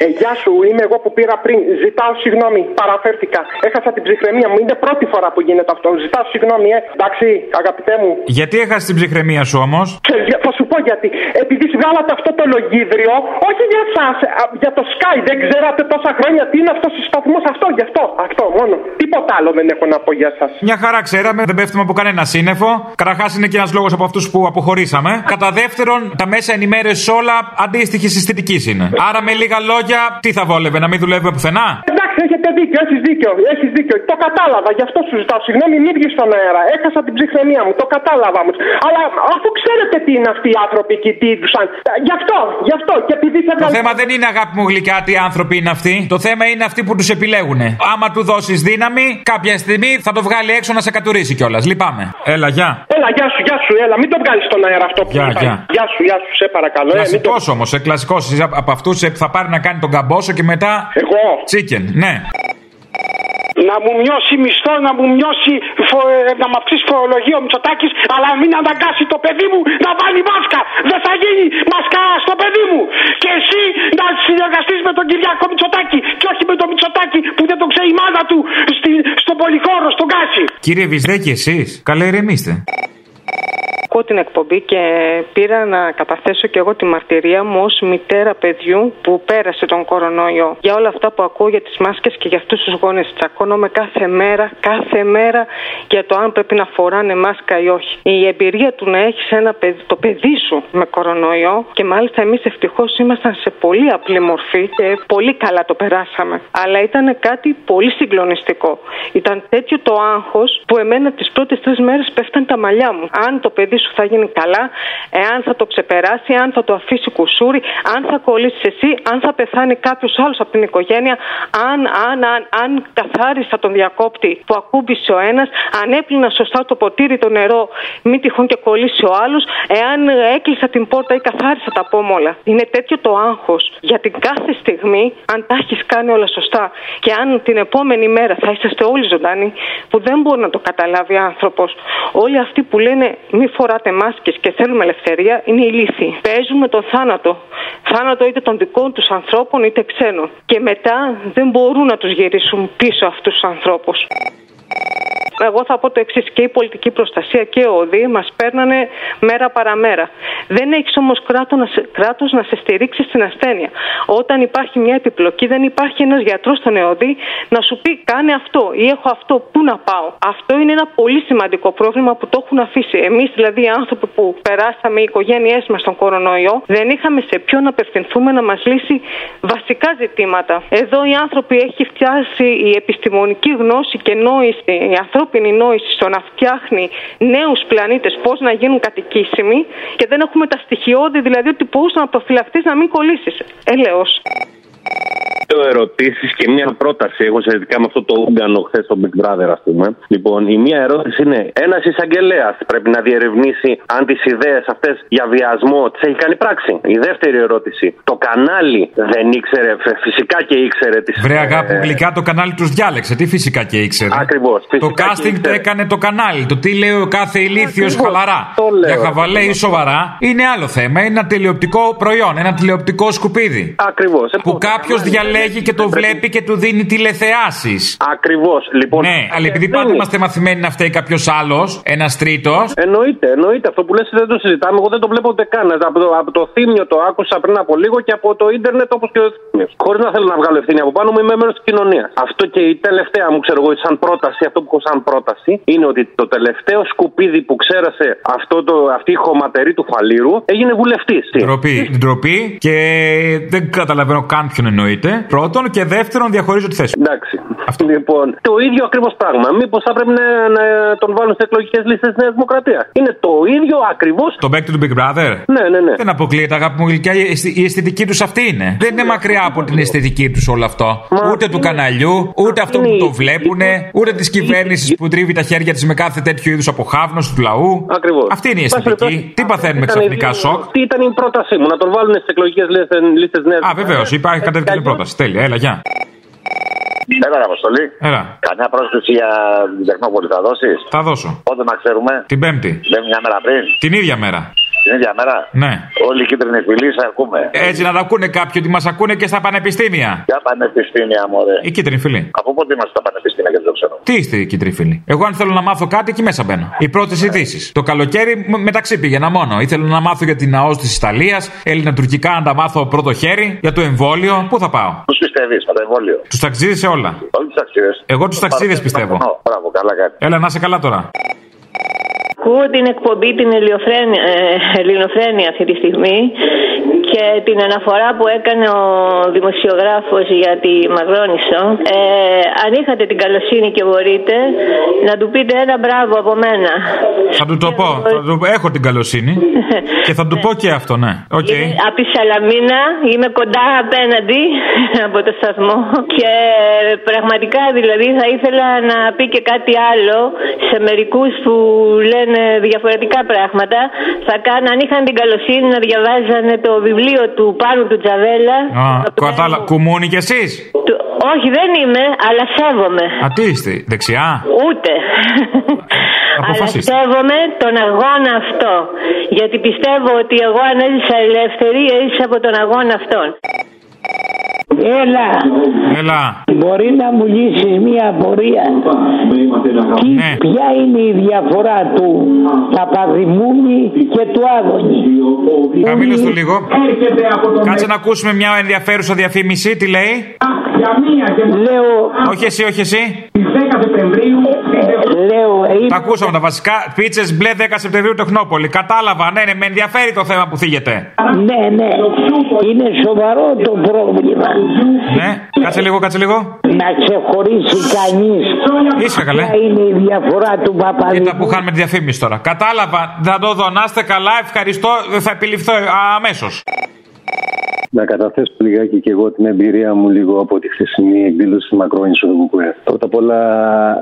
Ε, γεια σου, είμαι εγώ που πήρα πριν. Ζητάω συγγνώμη, παραφέρθηκα. Έχασα την ψυχραιμία μου. Είναι πρώτη φορά που γίνεται αυτό. Ζητάω συγγνώμη, ε. Εντάξει, αγαπητέ μου. Γιατί έχασες την ψυχραιμία σου όμως; Και για- θα σου πω γιατί. Επειδή βγάλατε αυτό το λογίδριο, όχι για εσάς, για το Sky. Δεν ξέρατε τόσα χρόνια τι είναι αυτός ο σταθμός. Αυτό, γι' αυτό. Αυτό μόνο. Τίποτα άλλο δεν έχω να πω για εσά. Μια χαρά ξέραμε, δεν πέφτουμε από κανένα σύννεφο. Καταρχάς είναι και ένας λόγος από αυτούς που αποχωρήσαμε. Κατά δεύτερον, τα μέσα ενημέρωσης όλα αντίστοιχη αισθητική είναι. Άρα με λίγα λόγια, τι θα βόλευε, να μην δουλεύουμε πουθενά; Εντάξει, έχετε δίκιο, έχεις δίκιο, έχεις δίκιο. Το κατάλαβα, γι' αυτό σου ζητάω συγγνώμη, μην βγεις στον αέρα. Έχασα την ψυχραιμία μου, το κατάλαβα όμως. Αλλά αφού ξέρετε τι είναι αυτοί οι άνθρωποι και τι είδουσαν. Γι' αυτό, γι' αυτό. Και επειδή θα Το θέμα δεν είναι αγάπη μου γλυκά τι άνθρωποι είναι αυτοί. Το θέμα είναι αυτοί που τους επιλέγουν. Άμα του δώσεις δύναμη, κάποια στιγμή θα το βγάλει έξω να σε κατουρίσει κιόλας. Λυπάμαι. Έλα, γεια. Έλα, γεια σου, γεια σου, έλα, μην το βγάλεις στον αέρα αυτό που Γεια, είπα. γεια. Γεια σου, γεια σου, σε παρακαλώ. ε, μην το- Κλασικό όμως, ε, κλασικός. Από αυτούς που θα πάρει να κάνει τον καμπόσο και μετά. Εγώ. Chicken, ναι. Να μου μειώσει μισθό, να μου μειώσει, φο, ε, να μου αυξήσει φορολογία ο Μητσοτάκης, αλλά μην αναγκάσει το παιδί μου να βάλει μάσκα. Δεν θα γίνει μάσκα στο παιδί μου. Και εσύ να συνεργαστείς με τον Κυριάκο Μητσοτάκη και όχι με τον Μητσοτάκη που δεν τον ξέρει η μάνα του στη, στον πολυχώρο, στον Κάση. Κύριε Βυσδέκη, εσείς. Καλά, ηρεμήστε. Ακούω την εκπομπή και πήρα να καταθέσω και εγώ τη μαρτυρία μου ως μητέρα παιδιού που πέρασε τον κορονοϊό. Για όλα αυτά που ακούω για τις μάσκες και για αυτούς τους γονείς. Τσακώνομαι κάθε μέρα, κάθε μέρα για το αν πρέπει να φοράνε μάσκα ή όχι. Η εμπειρία του να έχεις ένα παιδί, το παιδί σου με κορονοϊό και μάλιστα εμείς ευτυχώς ήμασταν σε πολύ απλή μορφή και πολύ καλά το περάσαμε. Αλλά ήταν κάτι πολύ συγκλονιστικό. Ήταν τέτοιο το άγχος που εμένα τις πρώτες τρεις μέρες πέφταν τα μαλλιά μου. Αν το παιδί σου θα γίνει καλά, εάν θα το ξεπεράσει, αν θα το αφήσει κουσούρι, αν θα κολλήσεις εσύ, αν θα πεθάνει κάποιος άλλος από την οικογένεια, αν, αν, αν, αν καθάρισα τον διακόπτη που ακούμπησε ο ένας, αν έπλυνα σωστά το ποτήρι το νερό, μην τυχόν και κολλήσει ο άλλος, εάν έκλεισα την πόρτα ή καθάρισα τα πόμολα. Είναι τέτοιο το άγχος για την κάθε στιγμή, αν τα έχεις κάνει όλα σωστά και αν την επόμενη μέρα θα είσαστε όλοι ζωντανοί, που δεν μπορεί να το καταλάβει άνθρωπος. Όλοι αυτοί που λένε μη φοράτε μάσκες και θέλουμε ελευθερία είναι ηλίθιοι. Παίζουν με τον θάνατο. Θάνατο είτε των δικών τους ανθρώπων είτε ξένων. Και μετά δεν μπορούν να τους γυρίσουν πίσω αυτούς τους ανθρώπους. Εγώ θα πω το εξής: και η πολιτική προστασία και ο ΟΔΗ μας παίρνανε μέρα παραμέρα. Δεν έχεις όμως κράτο να σε στηρίξει στην ασθένεια. Όταν υπάρχει μια επιπλοκή, δεν υπάρχει ένας γιατρός στον ΕΟΔΗ να σου πει κάνε αυτό ή έχω αυτό, πού να πάω. Αυτό είναι ένα πολύ σημαντικό πρόβλημα που το έχουν αφήσει. Εμείς δηλαδή οι άνθρωποι που περάσαμε, οι οικογένειές μας στον κορονοϊό, δεν είχαμε σε ποιον απευθυνθούμε να μας λύσει βασικά ζητήματα. Εδώ οι άνθρωποι έχει φτιάσει η επιστημονική γνώση και νόηση, η ανθρώπινη νόηση στο να φτιάχνει νέους πλανήτες πώς να γίνουν κατοικήσιμοι και δεν έχουμε τα στοιχειώδη, δηλαδή ότι μπορούσε να προφυλαχθεί να μην κολλήσει. Έλεος. Δύο ερωτήσεις και μία πρόταση έχω σχετικά με αυτό το Ούγκανο χθες στο Big Brother, ας πούμε. Λοιπόν, η μία ερώτηση είναι: Ένας εισαγγελέας πρέπει να διερευνήσει αν τις ιδέες αυτές για βιασμό τις έχει κάνει πράξη. Η δεύτερη ερώτηση: Το κανάλι δεν ήξερε, φε- φυσικά και ήξερε τις. Βρε αγάπη μου γλυκά, το κανάλι τους διάλεξε. Τι φυσικά και ήξερε; Ακριβώς. Το casting το έκανε το κανάλι. Το τι λέει ο κάθε ηλίθιος χαλαρά. Για χαβαλέ ή σοβαρά είναι άλλο θέμα. Είναι ένα τηλεοπτικό προϊόν, ένα τηλεοπτικό σκουπίδι. Ακριβώς. Που κάποιος διαλέγει και το βλέπει και του δίνει τηλεθεάσεις. Ακριβώς. Λοιπόν, Ναι, αλλά επειδή πάντα είμαστε μαθημένοι να φταίει κάποιος άλλος, ένας τρίτος. Εννοείται, εννοείται. Αυτό που λες δεν το συζητάμε. Εγώ δεν το βλέπω ούτε καν. Από το, από το θύμιο το άκουσα πριν από λίγο και από το ίντερνετ όπως και ο θύμιος. Χωρίς να θέλω να βγάλω ευθύνη από πάνω μου, είμαι μέρο της κοινωνίας. Αυτό και η τελευταία μου, ξέρω εγώ, σαν πρόταση, αυτό που έχω σαν πρόταση, είναι ότι το τελευταίο σκουπίδι που ξέρασε αυτό το, αυτή η χωματερή του φαλήρου έγινε βουλευτής. Ντροπή. Ντροπή και δεν καταλαβαίνω καν ποιον εννοείται. Πρώτον και δεύτερον διαχωρίζω τη θέση. μου. Εντάξει. Λοιπόν, το ίδιο ακριβώς πράγμα. Μήπως θα πρέπει να, να τον βάλουν σε εκλογικές λίστες τη Νέα Δημοκρατία. Είναι το ίδιο ακριβώ. Το back to the Big Brother. Ναι, ναι, ναι. Δεν αποκλείεται, αγάπη μου γλυκιά, η αισθη- η αισθητική τους αυτή είναι. Δεν είναι μακριά από την αισθητική τους όλο αυτό. Ούτε του καναλιού, ούτε αυτό που το βλέπουν, ούτε τη κυβέρνηση που τρίβει τα χέρια της με κάθε τέτοιο είδους αποχάβνωση του λαού. Ακριβώς. Αυτή είναι η αισθητική. Τι παθαίνουμε ξαφνικά σοκ; Τι ήταν η πρότασή μου, να τον βάλουν στις εκλογικές λίστε Νέας Α, βεβαίως, υπάρχει κατευθυντική πρόταση. Τέλεια, έλα, γεια. Έλα, Αποστολή. Έλα. Καμιά πρόσκληση για την Τεχνόπολη θα δώσεις; Θα δώσω. Πότε να ξέρουμε; Την Πέμπτη. Δεν μια μέρα πριν. Την ίδια μέρα. Την ίδια μέρα. Ναι. Όλοι οι κίτρινοι φίλοι σε ακούμε. Έτσι να τα ακούνε κάποιοι ότι μας ακούνε και στα πανεπιστήμια. Ποια πανεπιστήμια, μωρέ. Οι κίτρινοι φίλοι. Από πότε είμαστε στα πανεπιστήμια και δεν το ξέρω. Τι είστε οι κίτρινοι φίλοι. Εγώ αν θέλω να μάθω κάτι εκεί μέσα μπαίνω. Οι πρώτες ειδήσεις. Το καλοκαίρι μ- μεταξύ πήγαινα μόνο. Ήθελα να μάθω για την ΑΟΣ της Ιταλίας, Έλληνα-τουρκικά να τα μάθω πρώτο χέρι, για το εμβόλιο. Πού θα πάω; Τους πιστεύεις με το εμβόλιο; Τους ταξίδες σε όλα. Όλοι τους ταξίδες. Εγώ τους ταξίδες πιστεύω. Μπράβο, καλά κάτι. Έλα, να είσαι καλά τώρα. Ακούω την εκπομπή την Ελληνοφρένεια, ε, Ελληνοφρένεια αυτή τη στιγμή και την αναφορά που έκανε ο δημοσιογράφος για τη Μαυρόνισο. Ε, αν είχατε την καλοσύνη και μπορείτε να του πείτε ένα μπράβο από μένα. Θα του το πω. Θα του... Έχω την καλοσύνη. <laughs> και θα του πω και αυτό, ναι. Οκ. Από τη Σαλαμίνα είμαι κοντά απέναντι <laughs> από το σταθμό και πραγματικά δηλαδή θα ήθελα να πει και κάτι άλλο σε μερικούς που λένε διαφορετικά πράγματα. Θα κάνω, αν είχαν την καλοσύνη να διαβάζανε το βιβλίο του Πάνου του Τζαβέλα. Α, κατάλα... Κουμούνι κι εσείς; Του- Όχι δεν είμαι, αλλά σέβομαι. Α, τι είστε, δεξιά. Ούτε. <laughs> Αλλά Αποφασίστε. σέβομαι τον αγώνα αυτό. Γιατί πιστεύω ότι εγώ αν έζησα ελεύθερη, έζησα από τον αγώνα αυτόν. Έλα. Έλα. Μπορεί να μου λύσεις μια απορία. Τι, Ναι. Ποια είναι η διαφορά του Παπαδημούνη και του Άδωνη. Χαμήλω το λίγο. Κάτσε να ακούσουμε μια ενδιαφέρουσα διαφήμιση. Τι λέει; Για μία και λέω. Όχι εσύ, όχι εσύ. Στις 10 Σεπτεμβρίου. Λέω. Τα ακούσαμε τα βασικά. Πίτσες μπλε 10 Σεπτεμβρίου Τεχνόπολη. Κατάλαβα, ναι, ναι, με ενδιαφέρει το θέμα που θίγεται. Ναι, ναι. Είναι σοβαρό το πρόβλημα. Ναι, κάτσε λίγο, κάτσε λίγο. Να ξεχωρίσει κανείς. Ήσυχα, καλέ. Ποια είναι η διαφορά του Παπαδημούνη. Κοίτα που χάνουμε τη διαφήμιση τώρα. Κατάλαβα, θα το δω. Να είστε καλά, ευχαριστώ. Θα επιληφθώ αμέσως. Να καταθέσω λιγάκι και εγώ την εμπειρία μου λίγο από τη χθεσινή εκδήλωση τη Μακρόνης του ΚΚΕ. Πρώτα απ' όλα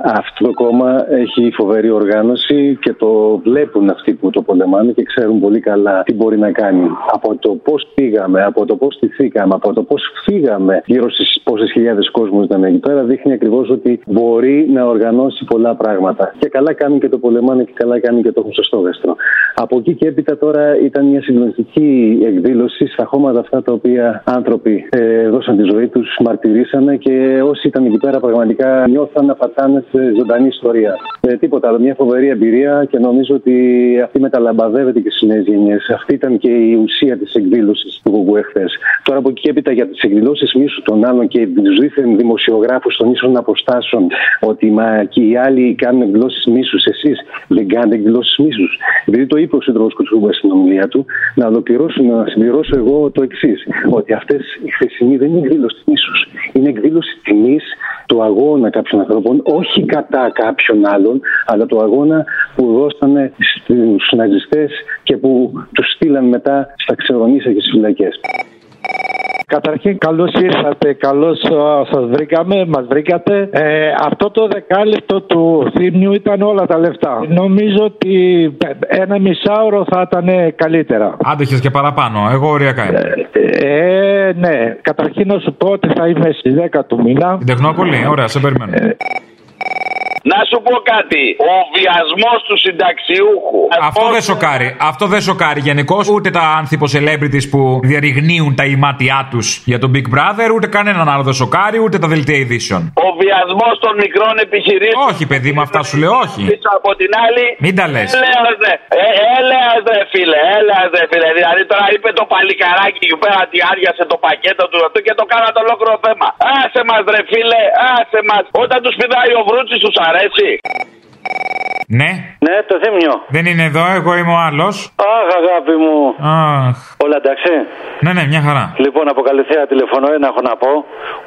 αυτό το κόμμα έχει φοβερή οργάνωση και το βλέπουν αυτοί που το πολεμάνε και ξέρουν πολύ καλά τι μπορεί να κάνει. Από το πώς πήγαμε, από το πώς στηθήκαμε, από το πώς φύγαμε γύρω στις πόσες χιλιάδες κόσμους ήταν εκεί πέρα, δείχνει ακριβώς ότι μπορεί να οργανώσει πολλά πράγματα. Και καλά κάνουν και το πολεμάνε και καλά κάνουν και το έχουν στο στόχαστρο. Από εκεί και έπειτα τώρα ήταν μια συγκλονιστική εκδήλωση στα χώματα αυτά τα οποία άνθρωποι ε, δώσαν τη ζωή τους, μαρτυρήσανε και όσοι ήταν εκεί πέρα πραγματικά νιώθαν να πατάνε σε ζωντανή ιστορία. Ε, τίποτα άλλο, μια φοβερή εμπειρία και νομίζω ότι αυτή μεταλαμπαδεύεται και στις νέες γενιές. Αυτή ήταν και η ουσία της εκδήλωσης του Γουγκουέ χθες. Τώρα από εκεί και έπειτα για τις εκδηλώσεις μίσου των άλλων και τους δίθεν δημοσιογράφους των ίσων αποστάσεων ότι μα και οι άλλοι κάνουν εκδηλώσεις μίσους, εσείς δεν κάνετε εκδηλώσεις μίσους. Επειδή το είπε ο Σύντροφος Κουτσούμπα στην ομιλία του, να ολοκληρώσω, να συμπληρώσω εγώ το εξής. Ότι αυτές οι χθεσινοί δεν είναι εκδήλωση μίσου. Είναι εκδήλωση τιμής του αγώνα κάποιων ανθρώπων, όχι κατά κάποιον άλλον, αλλά του αγώνα που δώσανε στους ναζιστές και που τους στείλαν μετά στα ξερονίσια και στις φυλακές. Καταρχήν, καλώς ήρθατε, καλώς σας βρήκαμε, μας βρήκατε. Ε, αυτό το δεκάλεπτο του θύμιου ήταν όλα τα λεφτά. Νομίζω ότι ένα μισάωρο θα ήταν καλύτερα. Άντεχες και παραπάνω. Εγώ οριακά είμαι. Ε, ναι, καταρχήν να σου πω ότι θα είμαι στι 10 του μήνα. Την Τεχνόπολη, ωραία, σε περιμένω. Να σου πω κάτι. Ο βιασμός του συνταξιούχου. Αυτό δεν σοκάρει. Αυτό δεν σοκάρει γενικώς ούτε τα άνθρωπο celebrities που διαρριγνύουν τα ημάτια τους για τον Big Brother, ούτε κανέναν άλλο δεν σοκάρει, ούτε τα δελτία ειδήσεων. Ο βιασμός των μικρών επιχειρήσεων. Όχι, παιδί μου, αυτά σου λέω, όχι. Πίσω από την άλλη. Μην τα λες. Έλεας ρε, ε, έλεας ρε φίλε, έλεας ρε φίλε. Δηλαδή τώρα είπε το παλικαράκι εκεί πέρα ότι άδειασε το πακέτο του αυτού και το κάνατε ολόκληρο θέμα. Άσε μας ρε φίλε, άσε μας. Όταν τους πηδάει ο βρούτσης τους αρέσει. έτσι. Ναι. Ναι, το θύμιο. Δεν είναι εδώ, εγώ είμαι ο άλλος. Αχ, αγάπη μου. Αχ. Όλα εντάξει; Ναι, ναι, μια χαρά. Λοιπόν, από Καλυθέα τηλεφωνώ, ένα έχω να πω.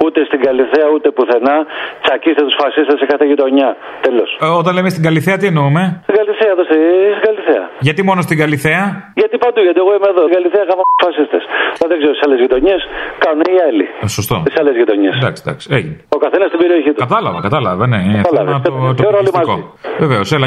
Ούτε στην Καλυθέα ούτε πουθενά. Τσακίστε τους φασίστες σε κάθε γειτονιά. Τέλος. Ε, όταν λέμε στην Καλυθέα, τι εννοούμε; Στην Καλυθέα, εδώ στη- στην Καλυθέα. Γιατί μόνο στην Καλυθέα; Γιατί παντού, γιατί εγώ είμαι εδώ. Στην Καλυθέα είχαμε φασίστες. Δεν ξέρω στι άλλες γειτονιές κάνουν οι άλλοι. Ε, σωστό. Στι άλλες γειτονιές. Εντάξει, εντάξει, έγινε. Ο καθένας στην περιοχή του. Κατάλαβα, κατάλαβα, ναι. Είναι Κατάλαβες. θέμα το, το Και όλοι πολιτιστικό. Βεβαίως, έλα,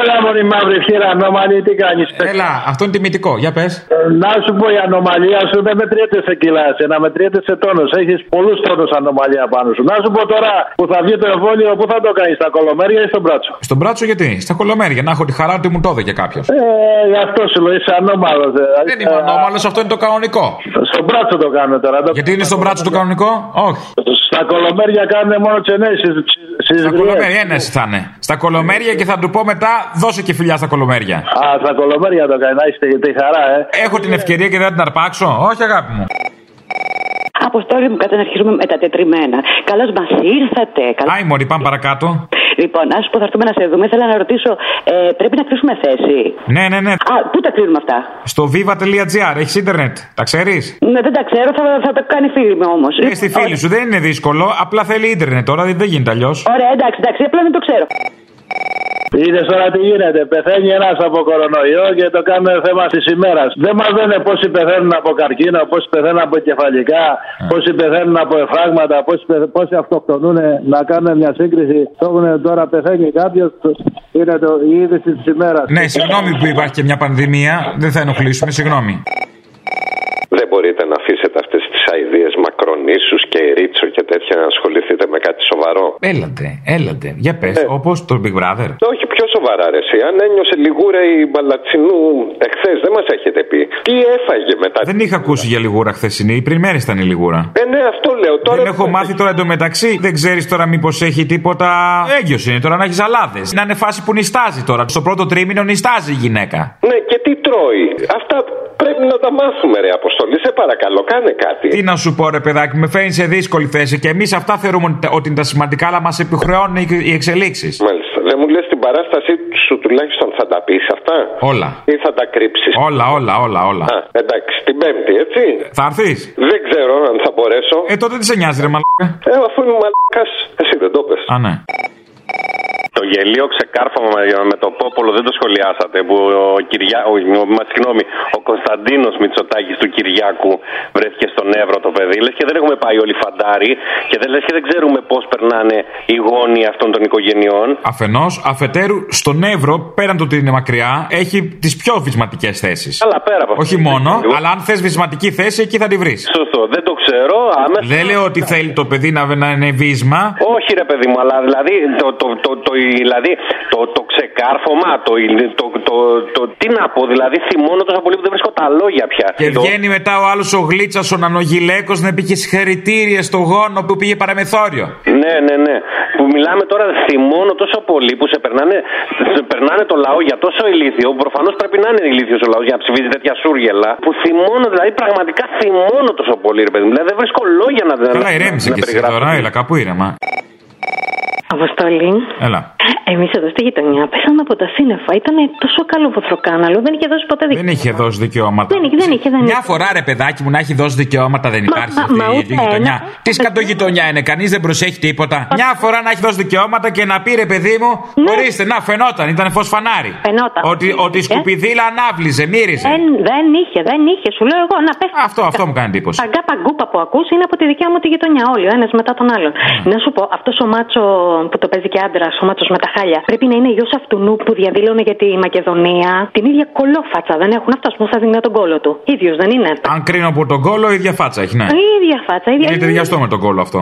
Έλα, Μωρή Μαύρη Φύρα, ανώμαλη, τι κάνεις. Έλα, αυτό είναι τιμητικό. Για πες. Να σου πω, η ανομαλία σου δεν μετριέται σε κιλά, να μετριέται σε τόνους. Έχεις πολλούς τόνους ανομαλία πάνω σου. Να σου πω τώρα που θα βγει το εμβόλιο, πού θα το κάνεις, στα κολομέρια ή στον μπράτσο; Στον μπράτσο γιατί, στα κολομέρια, να έχω τη χαρά ότι μου το έδωκε κάποιος. Ε, γι' αυτό σου λέω, είσαι ανώμαλος. Δεν είμαι ανώμαλος, αυτό είναι το κανονικό. Στον μπράτσο το κάνω τώρα. Το... Γιατί είναι στον μπράτσο το κανονικό, όχι. Στα κολομέρια κάνουν μόνο τσενέσει. Στα κολομέρια, ένα θα είναι. Στα κολομέρια και θα του πω μετά, δώσε και φιλιά στα κολομέρια. Α, στα κολομέρια το κάνει, να είστε τη χαρά, ε. Έχω την ευκαιρία και δεν θα την αρπάξω. Όχι, αγάπη μου. Αποστόλη μου, καταναρχίζουμε με τα τετριμένα. Καλώς μας ήρθατε. Καλώς... Άι, Μωρή, πάμε παρακάτω. Λοιπόν, α πω, θα έρθουμε να σε δούμε. Θέλω να ρωτήσω, ε, πρέπει να κλείσουμε θέση; Ναι, ναι, ναι. Α, πού τα κλείνουμε αυτά; Στο viva.gr, έχεις ίντερνετ. Τα ξέρεις; Ναι, δεν τα ξέρω, θα, θα τα κάνει φίλη μου όμως. Ε, στη φίλη σου δεν είναι δύσκολο, απλά θέλει ίντερνετ τώρα, δεν γίνεται αλλιώς. Ωραία, εντάξει, εντάξει, απλά δεν το ξέρω. Είδες τώρα τι γίνεται. Πεθαίνει ένας από κορονοϊό και το κάνουμε θέμα της ημέρας. Δεν μας λένε πόσοι πεθαίνουν από καρκίνο, πόσοι πεθαίνουν από κεφαλικά, πόσοι πεθαίνουν από εφράγματα, πόσοι, πεθ... πόσοι αυτοκτονούν. Να κάνουμε μια σύγκριση. Το έχουν τώρα πεθαίνει κάποιος. Είναι το, η είδηση της ημέρας. Ναι, συγγνώμη που υπάρχει και μια πανδημία. Δεν θα ενοχλήσουμε, συγγνώμη. Δεν μπορείτε να αφήσετε αυτές τις αειδίε μακρονήσου και ρίτσο και τέτοια να ασχοληθείτε με κάτι σοβαρό. Έλατε, έλατε. Για πες, Ε. όπως το Big Brother. Όχι, πιο σοβαρά, ρε. Εσύ. Αν ένιωσε λιγούρα η Μπαλατσινού εχθές, δεν μας έχετε πει. Τι έφαγε μετά. Δεν είχα ακούσει για λιγούρα χθεσινή. Οι πριν μέρε ήταν η λιγούρα. Ε, ναι, αυτό λέω. Τώρα Δεν έχω μάθει τώρα εντωμεταξύ. Δεν ξέρεις τώρα μήπως έχει τίποτα. Έγκυος είναι τώρα να έχεις ζαλάδε. Να είναι φάση που νιστάζει τώρα. Στο πρώτο τρίμηνο νιστάζει η γυναίκα. Ναι, και τι τρώει. Αυτά πρέπει να τα μάθουμε, ρε Αποστολή. Σε παρακαλώ, κάνε κάτι. Τι να σου πω, ρε παιδάκι, με φέρνει σε δύσκολη θέση και εμείς αυτά θεωρούμε ότι είναι τα σημαντικά, αλλά μας επιχρεώνουν οι- οι εξελίξεις. Μάλιστα. Δεν μου λες την παράστασή σου τουλάχιστον θα τα πεις αυτά; Όλα. Ή θα τα κρύψεις; Όλα, όλα, όλα, όλα. Α, εντάξει, την Πέμπτη, έτσι. Θα έρθεις; Δεν ξέρω αν θα μπορέσω. Ε, τότε τι σε νοιάζει, ρε μαλάκα; Ε, αφού είμαι μαλάκα, εσύ δεν το πες. Α, ναι. Το γελίο ξεκάρφωμα με, με το Πόπολο δεν το σχολιάσατε. Που ο, Κυριά, ο, ο- μα, συγγνώμη, ο Κωνσταντίνος Μητσοτάκης του Κυριάκου βρέθηκε στον Εύρο το παιδί. Λες και δεν έχουμε πάει όλοι φαντάρι και δεν λες και δεν ξέρουμε πώς περνάνε οι γόνοι αυτών των οικογενειών. Αφενός, αφετέρου, στον Εύρο, πέραν το ότι είναι μακριά, έχει τις πιο βυσματικές θέσεις. Αλλά πέρα από αυτό. Όχι μόνο, αλλά αν θες βυσματική θέση, εκεί θα τη βρεις. Σωστό, δεν το ξέρω. Άμεσα. Δεν λέω ότι θέλει το παιδί να, να είναι βίσμα. Όχι ρε παιδί μου, αλλά δηλαδή το, το, το, το, δηλαδή, το, το ξεκάρφωμα, το, το, το, το, τι να πω, δηλαδή θυμώνω τόσο πολύ που δεν βρίσκω τα λόγια πια. Και Το- βγαίνει μετά ο άλλος ο Γλίτσας, ο Νανογιλέκος, να πει και συγχαρητήρια στο γόνο που πήγε παραμεθόριο. Ναι, ναι, ναι. Που μιλάμε τώρα θυμώνω τόσο πολύ που σε περνάνε, σε περνάνε το λαό για τόσο ηλίθιο. Προφανώς πρέπει να είναι ηλίθιος ο λαός για να ψηφίζει τέτοια σούργελα. Που θυμώνω, δηλαδή πραγματικά θυμώνω τόσο πολύ, ρε παιδί μου. Δηλαδή δεν βρίσκω λόγια να δεν. Καλά, ηρέμησε και εσύ τώρα, έλα κάπου ήρεμα. Αποστολή. Έλα. Εμείς εδώ στη γειτονιά πέσαμε από τα σύννεφα. Ήταν τόσο καλό βοθροκάναλο. Δεν είχε δώσει ποτέ δικαίωμα. Δεν είχε δώσει δικαιώματα. Δεν είχε, δεν είχε. Δεν Μια είχε. φορά ρε παιδάκι μου να έχει δώσει δικαιώματα δεν υπάρχει μα- αυτή μα η ούτε γειτονιά. ένα. Τι σκατογειτονιά είναι, κανείς δεν προσέχει τίποτα. Μια φορά να έχει δώσει δικαιώματα και να πει ρε παιδί μου, ορίστε, να φαινόταν, ήταν φως φανάρι. Ναι. Φαινόταν. Ότι, ότι η Είχε. σκουπιδίλα ανάβλιζε, μύριζε. Δεν, δεν είχε, δεν είχε. Σου λέω εγώ να πες. Αυτό, αυτό μου κάνει εντύπωση. Παγκά παγκούπα που ακούς είναι από τη δικιά μου τη γειτονιά. Όλοι, ο ένας μετά τον άλλον. Ναι. Να σου πω, αυτός ο μάτσο που το παίζει και άντρα, ο μάτσο με τα χάλια, πρέπει να είναι γιος αυτού που διαδήλωνε για τη Μακεδονία. Την ίδια κολόφατσα δεν έχουν αυτό που θα δίνει τον κόλο του. ίδιος δεν είναι. Αν κρίνω από τον κόλο, η ίδια φάτσα έχει, ναι. Η ίδια φάτσα, η ίδια. Είναι ταιριαστό με τον κόλο αυτό.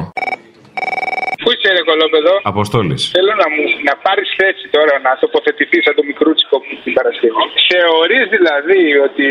Πού είσαι, ρε κολόπεδο; Αποστόλης. Θέλω να μου να πάρεις θέση τώρα, να τοποθετηθείς σαν το μικρούτσικο που την Παρασκευή. Θεωρεί δηλαδή ότι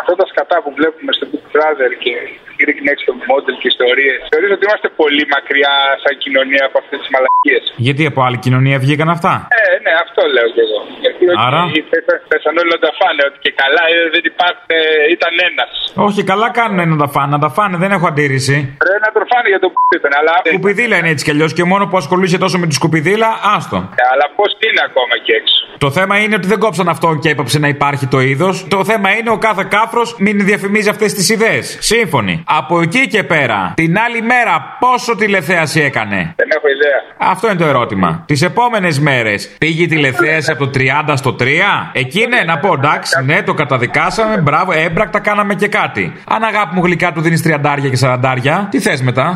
αυτά τα σκατά που βλέπουμε στο Big Brother και Greek Next Top Model και ιστορίες, θεωρείς ότι είμαστε πολύ μακριά σαν κοινωνία από αυτές τις μαλακίες; Γιατί από άλλη κοινωνία βγήκαν αυτά; Ε, ναι, αυτό λέω κι εγώ. Γιατί Άρα; ότι πέσα- πέσαν όλοι να τα φάνε, ότι και καλά ε, δεν υπάρχουν, ε, ήταν ένας. Όχι, καλά κάνουν να τα φάνε, να τα φάνε, δεν έχω αντίρρηση. Πρέπει να τον φάνε για το που ήταν, αλλά. Σκουπιδίλα είναι έτσι κι αλλιώς και μόνο που ασχολείσαι τόσο με τη σκουπιδίλα, άστο. Ε, Αλλά πώς είναι ακόμα και έξω; Το θέμα είναι ότι δεν κόψαν αυτόν και έπαψε να υπάρχει το είδος. Το θέμα είναι ο κάθε κάφρος μην διαφημίζει αυτές τις ιδέες. Σύμφωνοι. Από εκεί και πέρα, την άλλη μέρα, πόσο τηλεθέαση έκανε; Δεν έχω ιδέα. Αυτό είναι το ερώτημα. Τις επόμενες μέρες πήγε η τηλεθέαση από το 30 στο 3. Εκεί ναι, να πω εντάξει, ναι, το καταδικάσαμε. Μπράβο, έμπρακτα κάναμε και κάτι. Αν αγάπη μου γλυκά του δίνεις 30 και 40, τι θες μετά;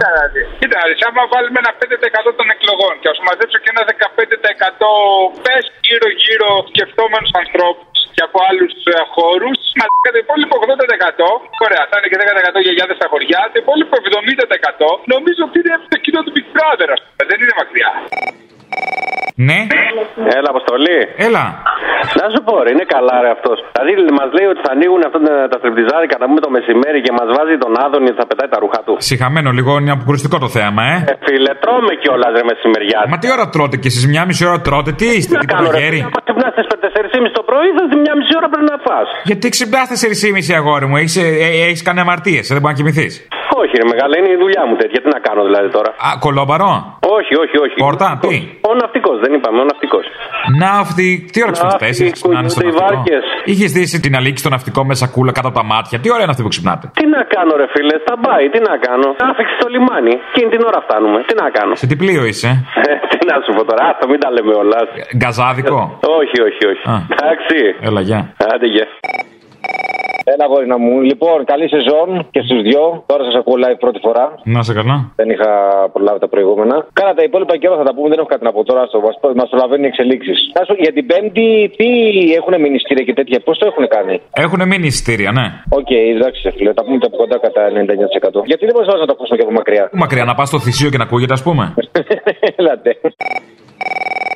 Κοίτα, δεις, άμα βάλουμε ένα 5% των εκλογών και ας μαζέψω και ένα 15% πες γύρω-γύρω σκεφτόμενους ανθρώπους και από άλλους χώρους, μα το υπόλοιπο 80%, ωραία, θα είναι και 10% γιαγιάδες στα χωριά, το υπόλοιπο 70% νομίζω ότι είναι το κοινό του Big Brother, ας πούμε. δεν είναι μακριά. Ναι. Έλα, Αποστολή. Έλα. Να σου πω, ρε, είναι καλά, ρε αυτός. Δηλαδή, μας λέει ότι θα ανοίγουν αυτά τα, τα στριπτιζάδικα να πούμε το μεσημέρι και μας βάζει τον Άδωνη ότι θα πετάει τα ρούχα του. Συχαμένο λίγο, είναι αποκρουστικό το θέαμα, ε. Ε, φίλε, τρώμε κιόλας, ρε, μεσημεριά. Μα τι ώρα τρώτε κι εσείς, μια μισή ώρα τρώτε, τι είστε, τι κάνω, ρε, καλοκαίρι. άμα ξυπνάς στις 4.30 το πρωί, θα μια μισή ώρα πρέπει να φας. Γιατί ξυπνάς 4,5 αγόρι μου, έχεις έχεις κάνει αμαρτίες, δεν μπορεί να κοιμηθείς. Όχι, ρε, μεγάλα, είναι η δουλειά μου τέτοια. Τι να κάνω δηλαδή τώρα; Α, κολόμπαρο. Όχι, όχι, όχι. Πόρτα, τι; Ο ναυτικός, δεν είπαμε, ο ναυτικός. Ναύτη, τι ώρα ξυπνάτε, τέσσερι ξυπνάνε στο κουνιούνται οι ναυτικό; βάρκες. Είχες δει την αλήκη στο ναυτικό με σακούλα κάτω από τα μάτια; Τι ώρα είναι αυτή που ξυπνάτε. Τι να κάνω, ρε φίλε, θα πάει, τι να κάνω. Άφηξη στο λιμάνι. Εκείνη την ώρα φτάνουμε. Τι να κάνω. Σε τι πλοίο είσαι, Ε, τι να σου πω τώρα, άστο, μην τα λέμε όλα. γκαζάδικο; Όχι, όχι, όχι. Α. Εντάξει. Έλα, γεια. Άντε, γεια. Έλα, γόρινα μου. Λοιπόν, καλή σεζόν και στους δυο. Τώρα σας ακούω live πρώτη φορά. Να σε καλά. Δεν είχα προλάβει τα προηγούμενα. Κάνα τα υπόλοιπα καιρό θα τα πούμε, δεν έχω κάτι να πω τώρα. Μας προλαβαίνουν οι εξελίξεις. Για την Πέμπτη, τι έχουν μηνυστήρια και τέτοια, πώς το έχουν κάνει; Έχουν μείνει εισιτήρια, ναι. Οκ, εντάξει, φίλε, τα πούμε και από κοντά κατά 99%. Γιατί δεν μπορούσα να το ακούσουμε και από μακριά. Πού μακριά να πας στο Θησείο και να ακούγεται, ας πούμε. <laughs> Έλατε.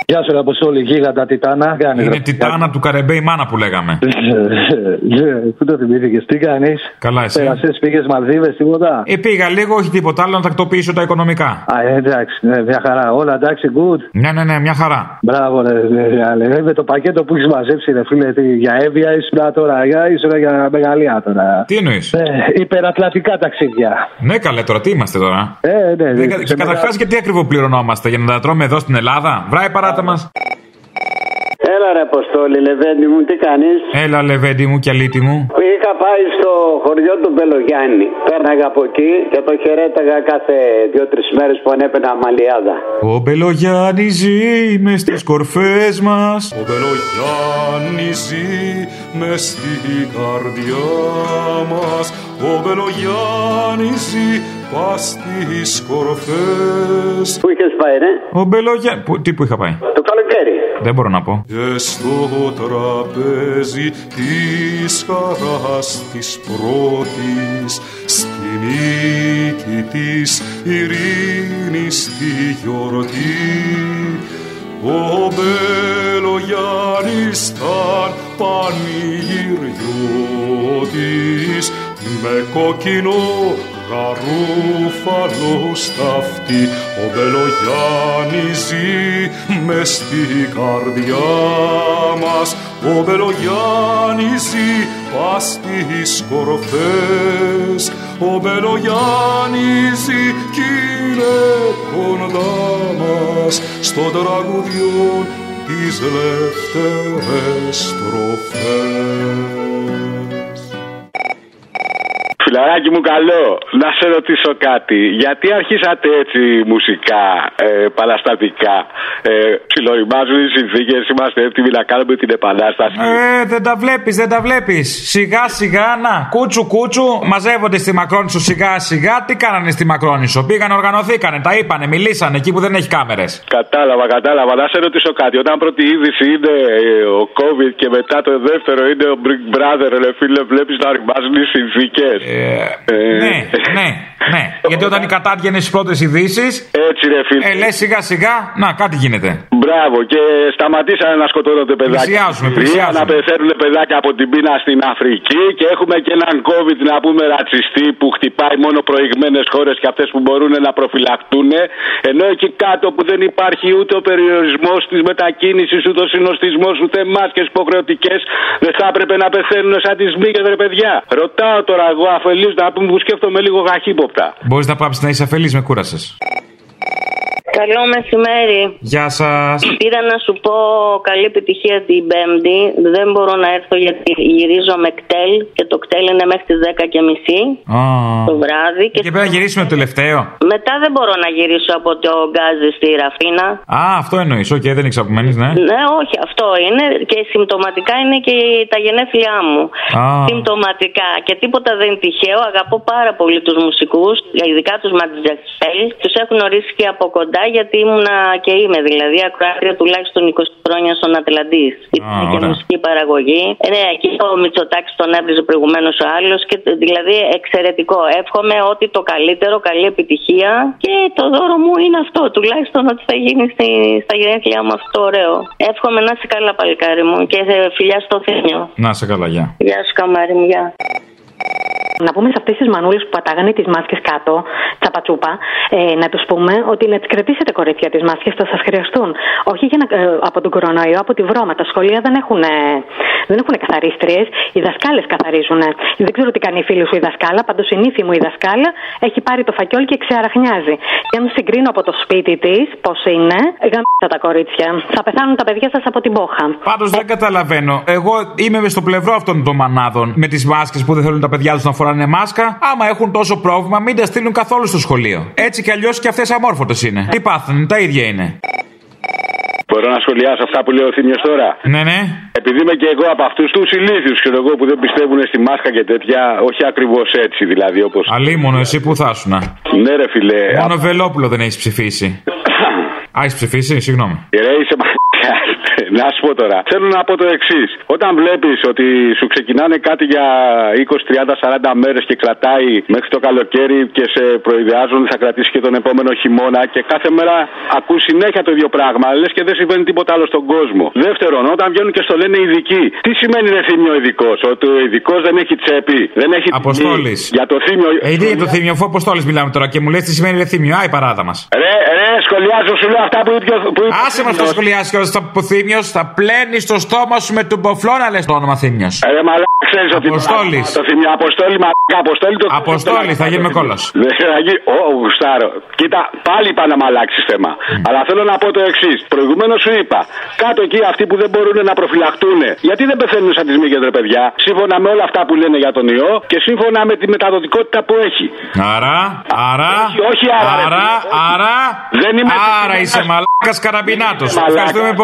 Γεια σου, Αποστόλη, γίγαντα Τιτάνα. Κάνεις, Είναι ρε; τιτάνα του Καρεμπέ η μάνα που λέγαμε. Ε, Πού το θυμήθηκες, τι κάνεις; Καλά, εσύ. Πέρασες, πήγες Μαλδίβες, τίποτα; Ε, πήγα λίγο, όχι τίποτα άλλο, να τακτοποιήσω τα οικονομικά. Α, ε, εντάξει, ναι, μια χαρά. Όλα εντάξει, good. Ναι, ναι, ναι, μια χαρά. Μπράβο, ρε, ρε, ρε, ρε, με το πακέτο που έχεις μαζέψει, ρε φίλε, τι, για Εύβοια ήσουν τώρα, για, ήσουν για μεγαλεία τώρα. Τι εννοείς; Ε, υπερατλαντικά ταξίδια. Ναι, καλέ, τώρα τι είμαστε τώρα; Ε, ναι, ναι. Και σε καταρχάς, γιατί ακριβό πληρωνόμαστε για να τα τρώμε εδώ στην Ελλάδα; Βράει παράτα μας. Έλα ρε Αποστόλη, Λεβέντη μου, τι κάνεις; Έλα, λεβέντι μου και αλήτη μου. Είχα πάει στο χωριό του Μπελογιάννη. Πέρναγα από εκεί και το χαιρέταγα κάθε δύο-τρεις μέρες που ανέπαινα αμαλιάδα. Ο Μπελογιάννη ζει μες στις κορφές μας. Ο Μπελογιάννης ζει μες στη καρδιά μας Ο Μπελογιάννης ζει πας στις κορφές Πού είχες πάει, ναι; Ο Μπελογιάννη. Τι που είχα πάει; Το καλοκαίρι. Δεν μπορώ να πω. Και στο τραπέζι της χαράς της πρώτης Στη νίκη της ειρήνης τη γιορτή Ο Μπελογιάννης ήταν πανηγυριώτης με κόκκινο γαρούφαλο σταυτί. Ο Μπελογιάννης ζει μες στη καρδιά μας. Ο Μπελογιάννης ζει πας στις κορφές. Ο Μπελογιάννης ζει κι είναι κοντά μας. Στο τραγουδιόν τις λευτερές στροφές Φιλαράκι μου καλό, να σε ρωτήσω κάτι. Γιατί αρχίσατε έτσι μουσικά, ε, παραστατικά. Ε, ψιλοριμάζουν οι συνθήκες, είμαστε έτοιμοι να κάνουμε την επανάσταση. Ε, δεν τα βλέπεις, δεν τα βλέπεις. Σιγά σιγά, να, κούτσου κούτσου, μαζεύονται στη Μακρόνισο σιγά σιγά. Τι κάνανε στη Μακρόνισο, πήγαν, οργανωθήκανε, τα είπανε, μιλήσανε εκεί που δεν έχει κάμερες. Κατάλαβα, κατάλαβα. Να σε ρωτήσω κάτι. Όταν πρώτη είδηση είναι ε, ο COVID και μετά το δεύτερο είναι ο Big Brother, ρε φίλε, βλέπεις να ρημάζουν οι συνθήκες. Ναι, ναι, ναι. Γιατί όταν η κατάργαινε στις πρώτες ειδήσεις. Έτσι, ρε φίλε. Ε, λες σιγά σιγά, να κάτι γίνεται. Μπράβο, και σταματήσανε να σκοτώνονται παιδάκια. Πλησιάζουμε, στην πλησιάζουμε. Συρία, Να πεθαίνουν παιδάκια από την πείνα στην Αφρική και έχουμε και έναν COVID να πούμε ρατσιστή που χτυπάει μόνο προηγμένες χώρες και αυτές που μπορούν να προφυλακτούν. Ενώ εκεί κάτω που δεν υπάρχει ούτε ο περιορισμός της μετακίνησης, ούτε ο συνοστισμός, ούτε μάσκες υποχρεωτικές, δεν θα έπρεπε να πεθαίνουν σαν τις μύγε, ρε παιδιά. Ρωτάω τώρα εγώ αφελεί να πούμε που σκέφτομαι λίγο γαχύποπτα. Μπορείς να πάψεις να είσαι αφελής, με κούρασες. Καλό μεσημέρι. Γεια σας. Πήρα να σου πω καλή επιτυχία την Πέμπτη. Δεν μπορώ να έρθω γιατί γυρίζω με ΚΤΕΛ και το ΚΤΕΛ είναι μέχρι τις 10 και μισή το βράδυ. Και πρέπει να γυρίσουμε το τελευταίο. Μετά δεν μπορώ να γυρίσω από το Γκάζι στη Ραφίνα. Α, αυτό εννοείς. Οκ, δεν ήξερα που μένεις, ναι. Ναι, όχι, αυτό είναι και συμπτωματικά είναι και τα γενέθλιά μου. Α. Συμπτωματικά και τίποτα δεν είναι τυχαίο. Αγαπώ πάρα πολύ τους μουσικούς, ειδικά τους Ματζαξέλ. Τους έχουν ορίσει και από κοντά γιατί ήμουνα και είμαι δηλαδή ακροάτρια τουλάχιστον 20 χρόνια στον Ατλαντής. Ήταν και ωραία. μουσική παραγωγή. Ε, Ναι, εκεί ο Μητσοτάκης τον έβριζε προηγουμένως ο άλλος. Και δηλαδή εξαιρετικό. Εύχομαι ότι το καλύτερο, καλή επιτυχία. Και το δώρο μου είναι αυτό. Τουλάχιστον ότι θα γίνει στη, στα γενέθλιά μου αυτό το ωραίο. Εύχομαι να είσαι καλά, παλικάρι μου. Και ε, φιλιά στο θύμιο. Να σε καλά, γεια. Γεια σου, καμάρι μου, γεια. Να πούμε σε αυτέ τι μανούλες που πατάγανε τις μάσκες κάτω, τσαπατσούπα, ε, να τους πούμε ότι να τι κρατήσετε κορίτσια τις μάσκες, θα σας χρειαστούν. Όχι για να, ε, από τον κορονοϊό, από τη βρώμα. Τα σχολεία δεν έχουν, ε, δεν έχουν καθαρίστριες. Οι δασκάλες καθαρίζουν. Δεν ξέρω τι κάνει η φίλη σου η δασκάλα, πάντως η νύφη μου η δασκάλα έχει πάρει το φακιόλ και ξεαραχνιάζει. Και αν συγκρίνω από το σπίτι της, πώς είναι, γαμίσα τα κορίτσια. Θα πεθάνουν τα παιδιά σας από την πόχα. Πάντως δεν καταλαβαίνω. Εγώ είμαι μες στο πλευρό αυτών των μανάδων με τις μάσκες που δεν θέλουν τα παιδιά τους να φοράνε μάσκα. Άμα έχουν τόσο πρόβλημα, μην τα στείλουν καθόλου στο σχολείο. Έτσι κι αλλιώς και αυτές αμόρφωτες είναι. Τι πάθουν, τα ίδια είναι. Μπορώ να σχολιάσω αυτά που λέει ο Θήμιος τώρα; Ναι, ναι. Επειδή είμαι και εγώ από αυτούς τους ηλίθιους, ξέρω εγώ, που δεν πιστεύουν στη μάσκα και τέτοια, όχι ακριβώς έτσι δηλαδή όπω. Αλίμονο, εσύ που θα σου να. Ναι, ρε φιλέ. Μόνο Βελόπουλο δεν έχεις ψηφίσει. <coughs> Α, έχεις ψηφίσει, συγγνώμη. Ρε, είσαι μα... Να σου πω τώρα. Θέλω να πω το εξής. Όταν βλέπεις ότι σου ξεκινάνε κάτι για 20, 30, 40 μέρες και κρατάει μέχρι το καλοκαίρι και σε προειδεάζουν ότι θα κρατήσει και τον επόμενο χειμώνα και κάθε μέρα ακούς συνέχεια το ίδιο πράγμα, λες και δεν συμβαίνει τίποτα άλλο στον κόσμο. Δεύτερον, όταν βγαίνουν και στο λένε ειδικοί, τι σημαίνει ρε θύμιο ειδικός, Ότι ο ειδικός δεν έχει τσέπη, δεν έχει τιμή. Αποστόλης. Για το θύμιο. Ε, τι για το θύμιο, αφού Αποστόλης μιλάμε τώρα και μου λες τι σημαίνει ρε θύμιο. Άι, παράδα μας. Ρε, ρε, σχολιάζω σου λέω αυτά που είπε. Που είπε Άσε μας το σχολιάσει και στο θύμιο, θα πλένεις το στόμα σου με τον ποφλό να λες το όνομα θύμιο. Ρε, μαλά, ξέρεις ότι. Αποστόλης. Το θύμιο, αποστόλη, μαλάκα, αποστόλη το. Αποστόλη, θα γίνουμε κόλλο. Δεν θα γίνει. Ω, γουστάρω. Κοίτα, πάλι είπα να μ' αλλάξει θέμα. Αλλά θέλω να πω το εξής. Προηγουμένως σου είπα, κάτω εκεί αυτοί που δεν μπορούν να προφυλαχτούν, γιατί δεν πεθαίνουν σαν τις μύγες, ρε παιδιά, σύμφωνα με όλα αυτά που λένε για τον ιό και σύμφωνα με τη μεταδοτικότητα που έχει. Άρα, άρα, Όχι, όχι άρα, ρε άρα, φίλε. άρα, Δεν είμαι- άρα είσαι μαλάκας καραμπινάτος. Μαλάκα. Ευχαριστούμε πολύ,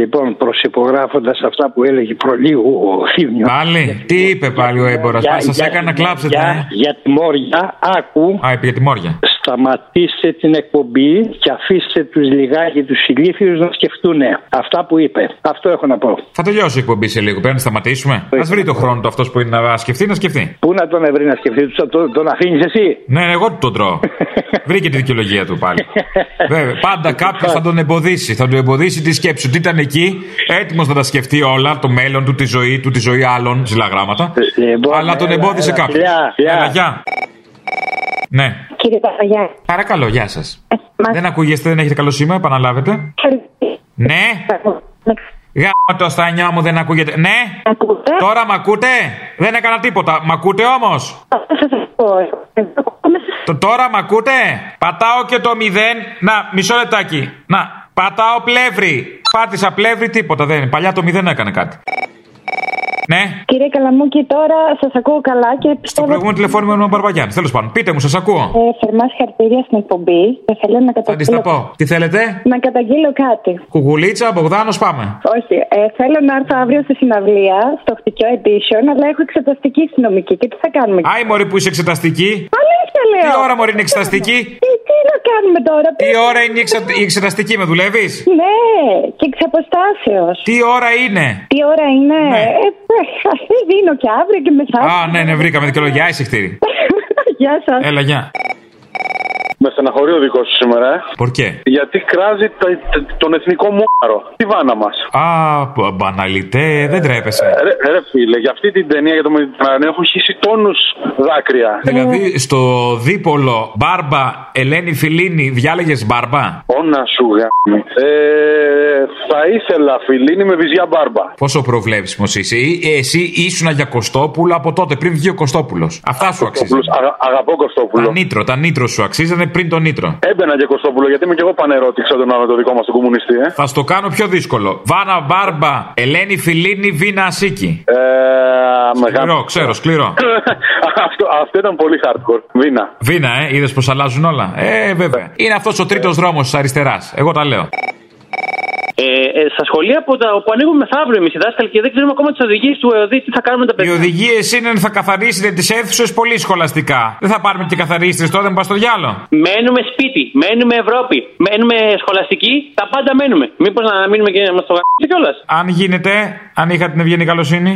Λοιπόν, προσυπογράφοντας αυτά που έλεγε προλίγου ο Θήμιος. Πάλι, τι είπε πάλι ο έμπορας, Για- μας σα για- έκανε να κλάψετε. Για, ε. για τη Μόρια, άκου. Α, είπε για τη Μόρια. Σταματήστε την εκπομπή και αφήστε τους λιγάκι τους ηλίθιους να σκεφτούν αυτά που είπε. Αυτό έχω να πω. Θα τελειώσει η εκπομπή σε λίγο. Πρέπει να σταματήσουμε. Α βρει το χρόνο του αυτός που είναι να σκεφτεί, να σκεφτεί. Πού να τον ευρύ να σκεφτεί, του τον, τον αφήνεις εσύ; Ναι, εγώ του τον τρώω. <laughs> Βρήκε τη δικαιολογία του πάλι. <laughs> Βέβαια, πάντα κάποιος θα τον εμποδίσει. Θα του εμποδίσει τη σκέψη του. Τι ήταν εκεί, έτοιμος να τα σκεφτεί όλα, το μέλλον του, τη ζωή του, τη ζωή άλλων, ψηλά γράμματα. Λοιπόν, Αλλά τον έλα, εμπόδισε έλα, κάποιο. φιλιά, φιλιά. Έλα, γεια. Ναι. Κύριε Παπαγιά. Παρακαλώ, γεια σας. Δεν ακούγεστε, δεν έχετε καλό σήμα, επαναλάβετε. Ναι. Γάμο το στα νιό μου δεν ακούγεται. Ναι. Τώρα μ' ακούτε; Δεν έκανα τίποτα. Μ' ακούτε όμως; Τώρα μ' ακούτε; Πατάω και το μηδέν. Να, μισό λεπτάκι. Να, πατάω πλεύρη. Πάτησα πλεύρη, τίποτα δεν είναι. Παλιά το μηδέν έκανε κάτι. Ναι. Κύριε Καλαμούκη, τώρα σας ακούω καλά και Στο πιστεύω. προηγούμενο τηλεφώνημα με τον Μπαρμπαγιάννη. Τέλος πάντων, πείτε μου, σας ακούω. Ε, θερμά συγχαρητήρια στην εκπομπή και θέλω να Θα τη τα καταγγείλω. πω. Τι θέλετε; Να καταγγείλω κάτι. Κουκουλίτσα, Μπογδάνος, πάμε. Όχι, ε, θέλω να έρθω αύριο στη συναυλία, στο χτυκιό edition, αλλά έχω εξεταστική συνομική. Και τι θα κάνουμε; Άι, Μωρή που είσαι εξεταστική. Αλήθεια λέω. Τι ώρα Μωρή είναι εξεταστική; Τι, τι να κάνουμε τώρα. Τι ώρα είναι η, εξε- η εξεταστική, με δουλεύεις; Ναι, και εξ αποστάσεως. Τι ώρα είναι; Τι ώρα είναι; Ε, ε, αυτή δίνω και αύριο και μεθαύριο. Α, ναι, ναι, βρήκαμε δικαιολογία. Άι, χτύρι. <laughs> Γεια σας. Έλα, γεια. Με στεναχωρεί ο δικός σου σήμερα, ε. Por qué? Γιατί κράζει το- το- τον εθνικό μόρο. Τη βάνα μας. Α, π- μπαναλιτέ, δεν τρέπεσαι. Ρε, ρε φίλε, για αυτή την ταινία για το Mediterranean έχω χύσει τόνους δάκρυα. Δηλαδή, στο δίπολο Μπάρμπα Ελένη Φιλίνη, διάλεγες Μπάρμπα; Όνα σου γάμι. Ε, θα ήθελα φιλίνη με βυζιά μπάρμπα. Πόσο προβλέψιμος είσαι. Ή- Εσύ ήσουν για Κωστόπουλο από τότε, πριν βγει ο Κωστόπουλος. Αυτά σου αξίζουν. Αγα- αγαπώ Κωστόπουλο. Τα νήτρο, τα νήτρο σου αξίζανε πριν τον νήτρο. Έμπαινα και Κωστόπουλο γιατί είμαι και εγώ πανερώτηξα τον άλλο το δικό μας τον κομμουνιστή, ε. Θα στο κάνω πιο δύσκολο. Βάνα Μπάρμπα, Ελένη Φιλίνη, Βίνα Ασίκη. Ε, μεγάλο. Σκληρό, ξέρω, σκληρό. <laughs> αυτό, αυτό ήταν πολύ hardcore. Βίνα. Βίνα, ε, είδες πως αλλάζουν όλα. Ε, βέβαια. Είναι αυτός ο τρίτος δρόμος της αριστεράς. Εγώ τα λέω. Ε, ε, στα σχολεία που, τα, που ανοίγουν μεθαύριο εμείς οι δάσκαλοι και δεν ξέρουμε ακόμα τις οδηγίες του ΕΟΔΗ, τι θα κάνουμε τα Οι παιδιά. οδηγίες είναι ότι θα καθαρίσετε τις αίθουσες πολύ σχολαστικά. Δεν θα πάρουμε και καθαρίστρες τώρα, δεν πας στο διάλο. Μένουμε σπίτι, μένουμε Ευρώπη, μένουμε σχολαστική, τα πάντα μένουμε. Μήπως να μείνουμε και να μας το γράψετε κιόλας. Αν γίνεται, αν είχα την ευγενή καλοσύνη.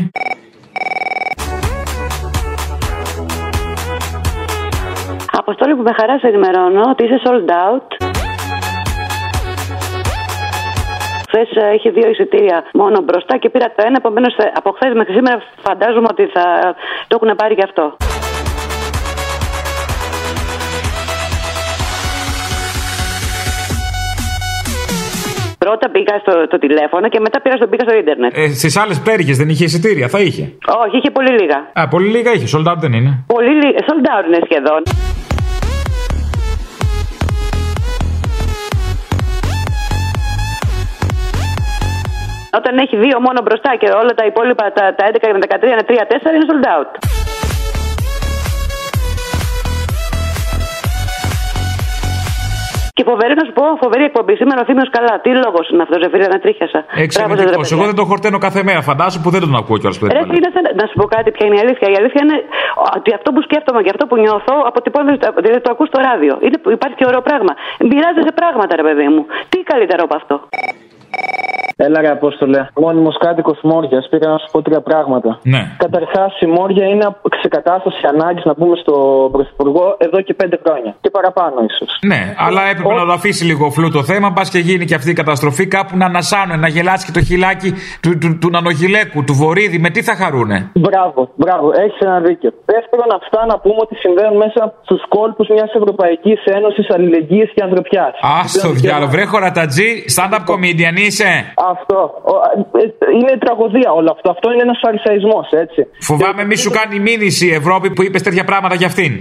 Αποστόλη που με χαράς σε ενημερώνω ότι είσαι sold out. Χθες είχε δύο εισιτήρια μόνο μπροστά και πήρα το ένα. Επομένως από χθες μέχρι σήμερα φαντάζομαι ότι θα το έχουν πάρει γι' αυτό. Πρώτα πήγα στο το τηλέφωνο και μετά πήγα στο, πήγα στο ίντερνετ. Ε, Στις άλλες πέριχε δεν είχε εισιτήρια, θα είχε; Όχι, είχε πολύ λίγα. Α, πολύ λίγα είχε. Sold out δεν είναι. Πολύ λίγα. Sold out είναι σχεδόν. Όταν έχει δύο μόνο μπροστά και όλα τα υπόλοιπα, τα, τα 11 με 13 είναι 3-4, είναι sold out. Και φοβερή να σου πω, φοβερή εκπομπή. Σήμερα ο Θήμιος καλά. Τι λόγος είναι αυτός, Ζεφύρια, να τρίχιασα. Εξαιρετικό. Εγώ δεν τον χορταίνω κάθε μέρα, φαντάζομαι που δεν τον ακούω κιόλας που δεν Ρε, τον είναι σαν- να σου πω κάτι ποια είναι η αλήθεια. Η αλήθεια είναι ότι αυτό που σκέφτομαι και αυτό που νιώθω αποτυπώνεται, δηλαδή το ακούς στο ράδιο. Είναι, υπάρχει και ωραίο πράγμα. Μοιράζεσαι πράγματα, ρε παιδί μου. Τι καλύτερο από αυτό; Έλα ρε Απόστολε, μόνιμος κάτοικος Μόρια. Πήγα να σου πω τρία πράγματα. Ναι. Καταρχάς, η Μόρια είναι ξεκατάσταση ανάγκης να πούμε στον Πρωθυπουργό εδώ και πέντε χρόνια. Και παραπάνω ίσως. Ναι, αλλά έπρεπε να το αφήσει λίγο φλού το θέμα, μπας και γίνει και αυτή η καταστροφή κάπου να ανασάνουν, να γελάσει και το χιλάκι του, του, του νανογιλέκου, του βορίδι. Με τι θα χαρούνε; Μπράβο, μπράβο, έχεις ένα δίκιο. Δεύτερον, αυτά να πούμε ότι συμβαίνουν μέσα στους κόλπους μιας Ευρωπαϊκής Ένωσης Αλληλεγγύης και Ανθρωπιάς. Α το διάλογο, βρε χωρατατζή, stand-up comedian είσαι. Αυτό. Ο- ε, Είναι τραγωδία όλο αυτό. Αυτό είναι ένας φαρισαϊσμός, έτσι. Φοβάμαι μη σου κάνει μήνυση η Ευρώπη που είπες τέτοια πράγματα για αυτήν.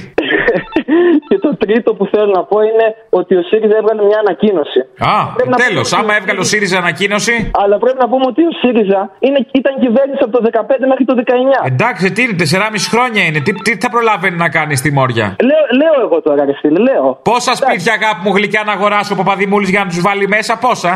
Και το τρίτο που θέλω να πω είναι ότι ο ΣΥΡΙΖΑ έβγαλε μια ανακοίνωση. Α, Πρέπει να τέλος, πούμε άμα ότι- έβγαλε ο ΣΥΡΙΖΑ ανακοίνωση; Αλλά πρέπει να πούμε ότι ο ΣΥΡΙΖΑ είναι, ήταν κυβέρνηση από το 15 μέχρι το 19. Εντάξει, τι είναι, 4,5 χρόνια είναι. Τι, τι θα προλαβαίνει να κάνει στη Μόρια; Λέω, λέω εγώ τώρα, ρε φίλε, λέω. Πόσα σπίτια αγάπη μου γλυκιά να αγοράσει ο Παπαδημούλης για να τους βάλει μέσα, πόσα;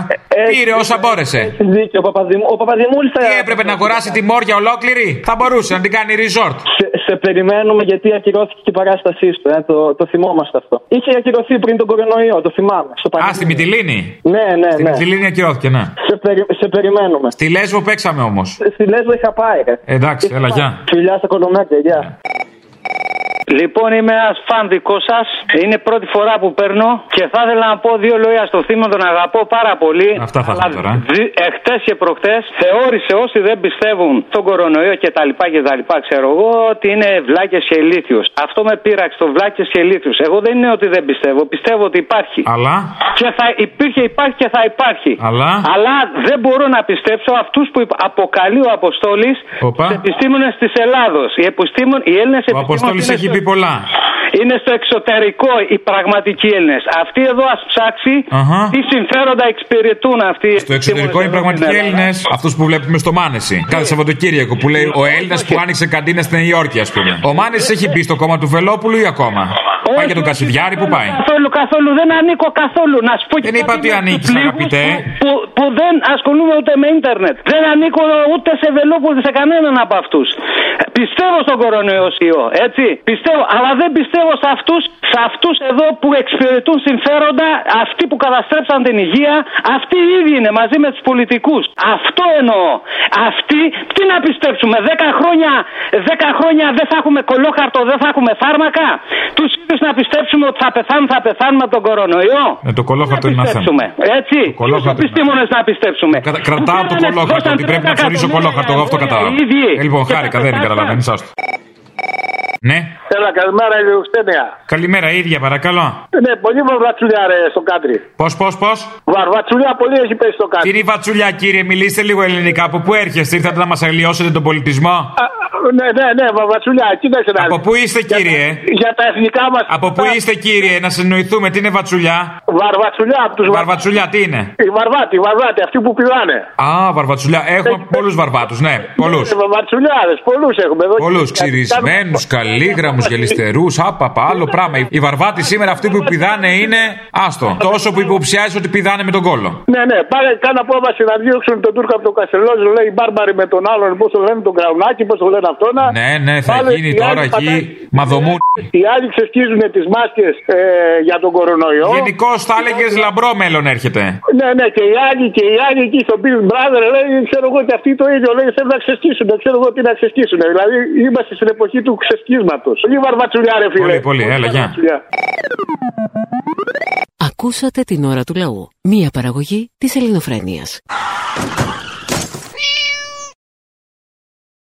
Πήρε όσα μπόρεσε. Έχει δίκιο, ο, Παπαδημ... ο Παπαδημούλης θα... Τι έπρεπε να αγοράσει τη Μόρια ολόκληρη; Θα μπορούσε να την κάνει resort. Σε, σε περιμένουμε γιατί ακυρώθηκε και η παράστασή σου, ε, το, το θυμόμαστε αυτό. Είχε ακυρωθεί πριν τον κορονοϊό, το θυμάμαι. Στο Α, στη Μυτιλίνη. Ναι, ναι, Στη ναι. Μυτιλίνη ακυρώθηκε, ναι. Σε, περι... σε περιμένουμε. Στη Λέσβο παίξαμε όμως. Στη Λέσβο είχα πάει, ρε. Εντάξει, έλα, γεια. Φιλιά στα κολομέρια, γεια. Λοιπόν, είμαι ένας φαν δικός σας. Είναι πρώτη φορά που παίρνω και θα ήθελα να πω δύο λόγια στο θύμα. Τον αγαπώ πάρα πολύ. Αυτά θα έχουμε τώρα. Εχθέ και προχτέ θεώρησε όσοι δεν πιστεύουν στον κορονοϊό και τα λοιπά και τα λοιπά, ξέρω εγώ, ότι είναι βλάκες και ηλίθιου. Αυτό με πείραξε το βλάκες και ηλίθιου. Εγώ δεν είναι ότι δεν πιστεύω. Πιστεύω ότι υπάρχει. Αλλά; Και θα υπήρχε, υπάρχει και θα υπάρχει. Αλλά; Αλλά δεν μπορώ να πιστέψω αυτούς που υπ- αποκαλεί ο Αποστόλης Οπα. επιστήμονες της Ελλάδος. Οι, επιστήμον- οι Έλληνες Ο Αποστόλης έχει πει πολλά. είναι στο εξωτερικό οι πραγματικοί Έλληνες. Αυτοί εδώ ας ψάξει Αχα. τι συμφέροντα εξυπηρετούν αυτοί. Στο εξωτερικό είναι πραγματικοί Έλληνες. Αυτούς που βλέπουμε στο Μάνεση. Κάθε Σαββατοκύριακο που λέει ο Έλληνας που άνοιξε καντίνα στην Νέα Υόρκη, ας πούμε. Ο Μάνεση έχει μπει στο κόμμα του Βελόπουλου ή ακόμα; Πάει για τον Κασιδιάρη που πάει; Καθόλου, καθόλου, δεν ανήκω καθόλου. Να σου πω και Δεν είπα κάτι ότι με ανήκεις, τους λίγους αγαπητέ. Που, που, που δεν ασχολούμαι ούτε με ίντερνετ. Δεν ανήκω ούτε σε Βελόπουλο, σε κανέναν από αυτούς. Πιστεύω στον κορονοϊό, έτσι. Πιστεύω πιστεύω, αλλά δεν πιστεύω σε αυτούς σε αυτούς εδώ που εξυπηρετούν συμφέροντα, αυτοί που καταστρέψαν την υγεία, αυτοί οι ίδιοι είναι μαζί με τους πολιτικούς. Αυτό εννοώ. Αυτοί, τι να πιστέψουμε, 10 χρόνια, 10 χρόνια δεν θα έχουμε κολόχαρτο, δεν θα έχουμε φάρμακα. Τους ίδιους να πιστέψουμε ότι θα πεθάνουν, θα πεθάνουμε από τον κορονοϊό. Ε, το κολόχαρτο είναι ένα θέμα. Πιστέψουμε. Έτσι, Το κολόχαρτο τους επιστήμονες να πιστέψουμε. Κατα- Κρατάω το κολόχαρτο, ότι πρέπει να ψωνίσω κολόχαρτο, εγώ αυτό κατάλαβα. Ε, Λοιπόν, χάρηκα, δεν καταλαβαίνεις, άστο. Ναι, Έλα, καλημέρα, Ηλιοξένια. καλημέρα, ίδια παρακαλώ. Ναι, πολύ βαρβατσουλιά ρε στο κάτρι. Πώς, πώς, πώς; Βαρβατσουλιά πολύ έχει πέσει στο κάτρι. Τι είναι η βατσουλιά, κύριε, μιλήστε λίγο ελληνικά. Από πού έρχεστε, ήρθατε να μας αλλοιώσετε τον πολιτισμό; Ναι, ναι, ναι, βαρβατσουλιά, κοίταξε να Από δεις. πού είστε, κύριε; Για τα εθνικά μας. Από πού είστε, κύριε, να συνοηθούμε, τι είναι βατσουλιά; Βαρβατσουλιά από τους Βαρβατσουλιά, τι είναι; Οι βαρβάτι, οι βαρβάτι, αυτοί που πηδάνε. Α, βαρβατσουλιά. Έχουμε πολλούς βαρβάτους, ναι, πολλούς. Βαρβατσουλιάδε, πολλούς έχουμε εδώ. Πολλούς ξυρισμένους, καλήγραμμου, γελιστερούς, άπαπα, άλλο πράγμα. Οι βαρβάτοι σήμερα αυτοί που πηδάνε είναι. Άστο. Τόσο που υποψιάζεις ότι πηδάνε με τον κόλο. Ναι, ναι, πάρε κάνα απόφαση να διώξουν τον Τούρκο από το Καστελόζο, λέει οι μπάρμπαροι με τον άλλον, πώς το λένε τον Κραουνάκη, πώς το λένε αυτό να. Ναι, ναι, θα Πάλι γίνει οι τώρα άλλοι εκεί. πατάνε- Μαδομού. Οι άλλοι ξεσκίζουν τις μάσκες ε, για τον κορονοϊό. Γενικώς θα έλεγε λαμπρό μέλλον έρχεται. Ναι, ναι, και οι άλλοι, και οι άλλοι εκεί στο Big Brother λέει, ξέρω εγώ και αυτοί το ίδιο λέει, θέλουν να ξεσκίσουν. Δεν ξέρω εγώ τι να ξεσκίσουν. Δηλαδή είμαστε στην εποχή του ξεσκίσματο. Πολύ βαρβατσουλιά, ρε φίλε. Πολύ, πολύ, έλα, γεια. βαρβατσουλιά. Ακούσατε την ώρα του λαού. Μία παραγωγή της ελληνοφρένειας.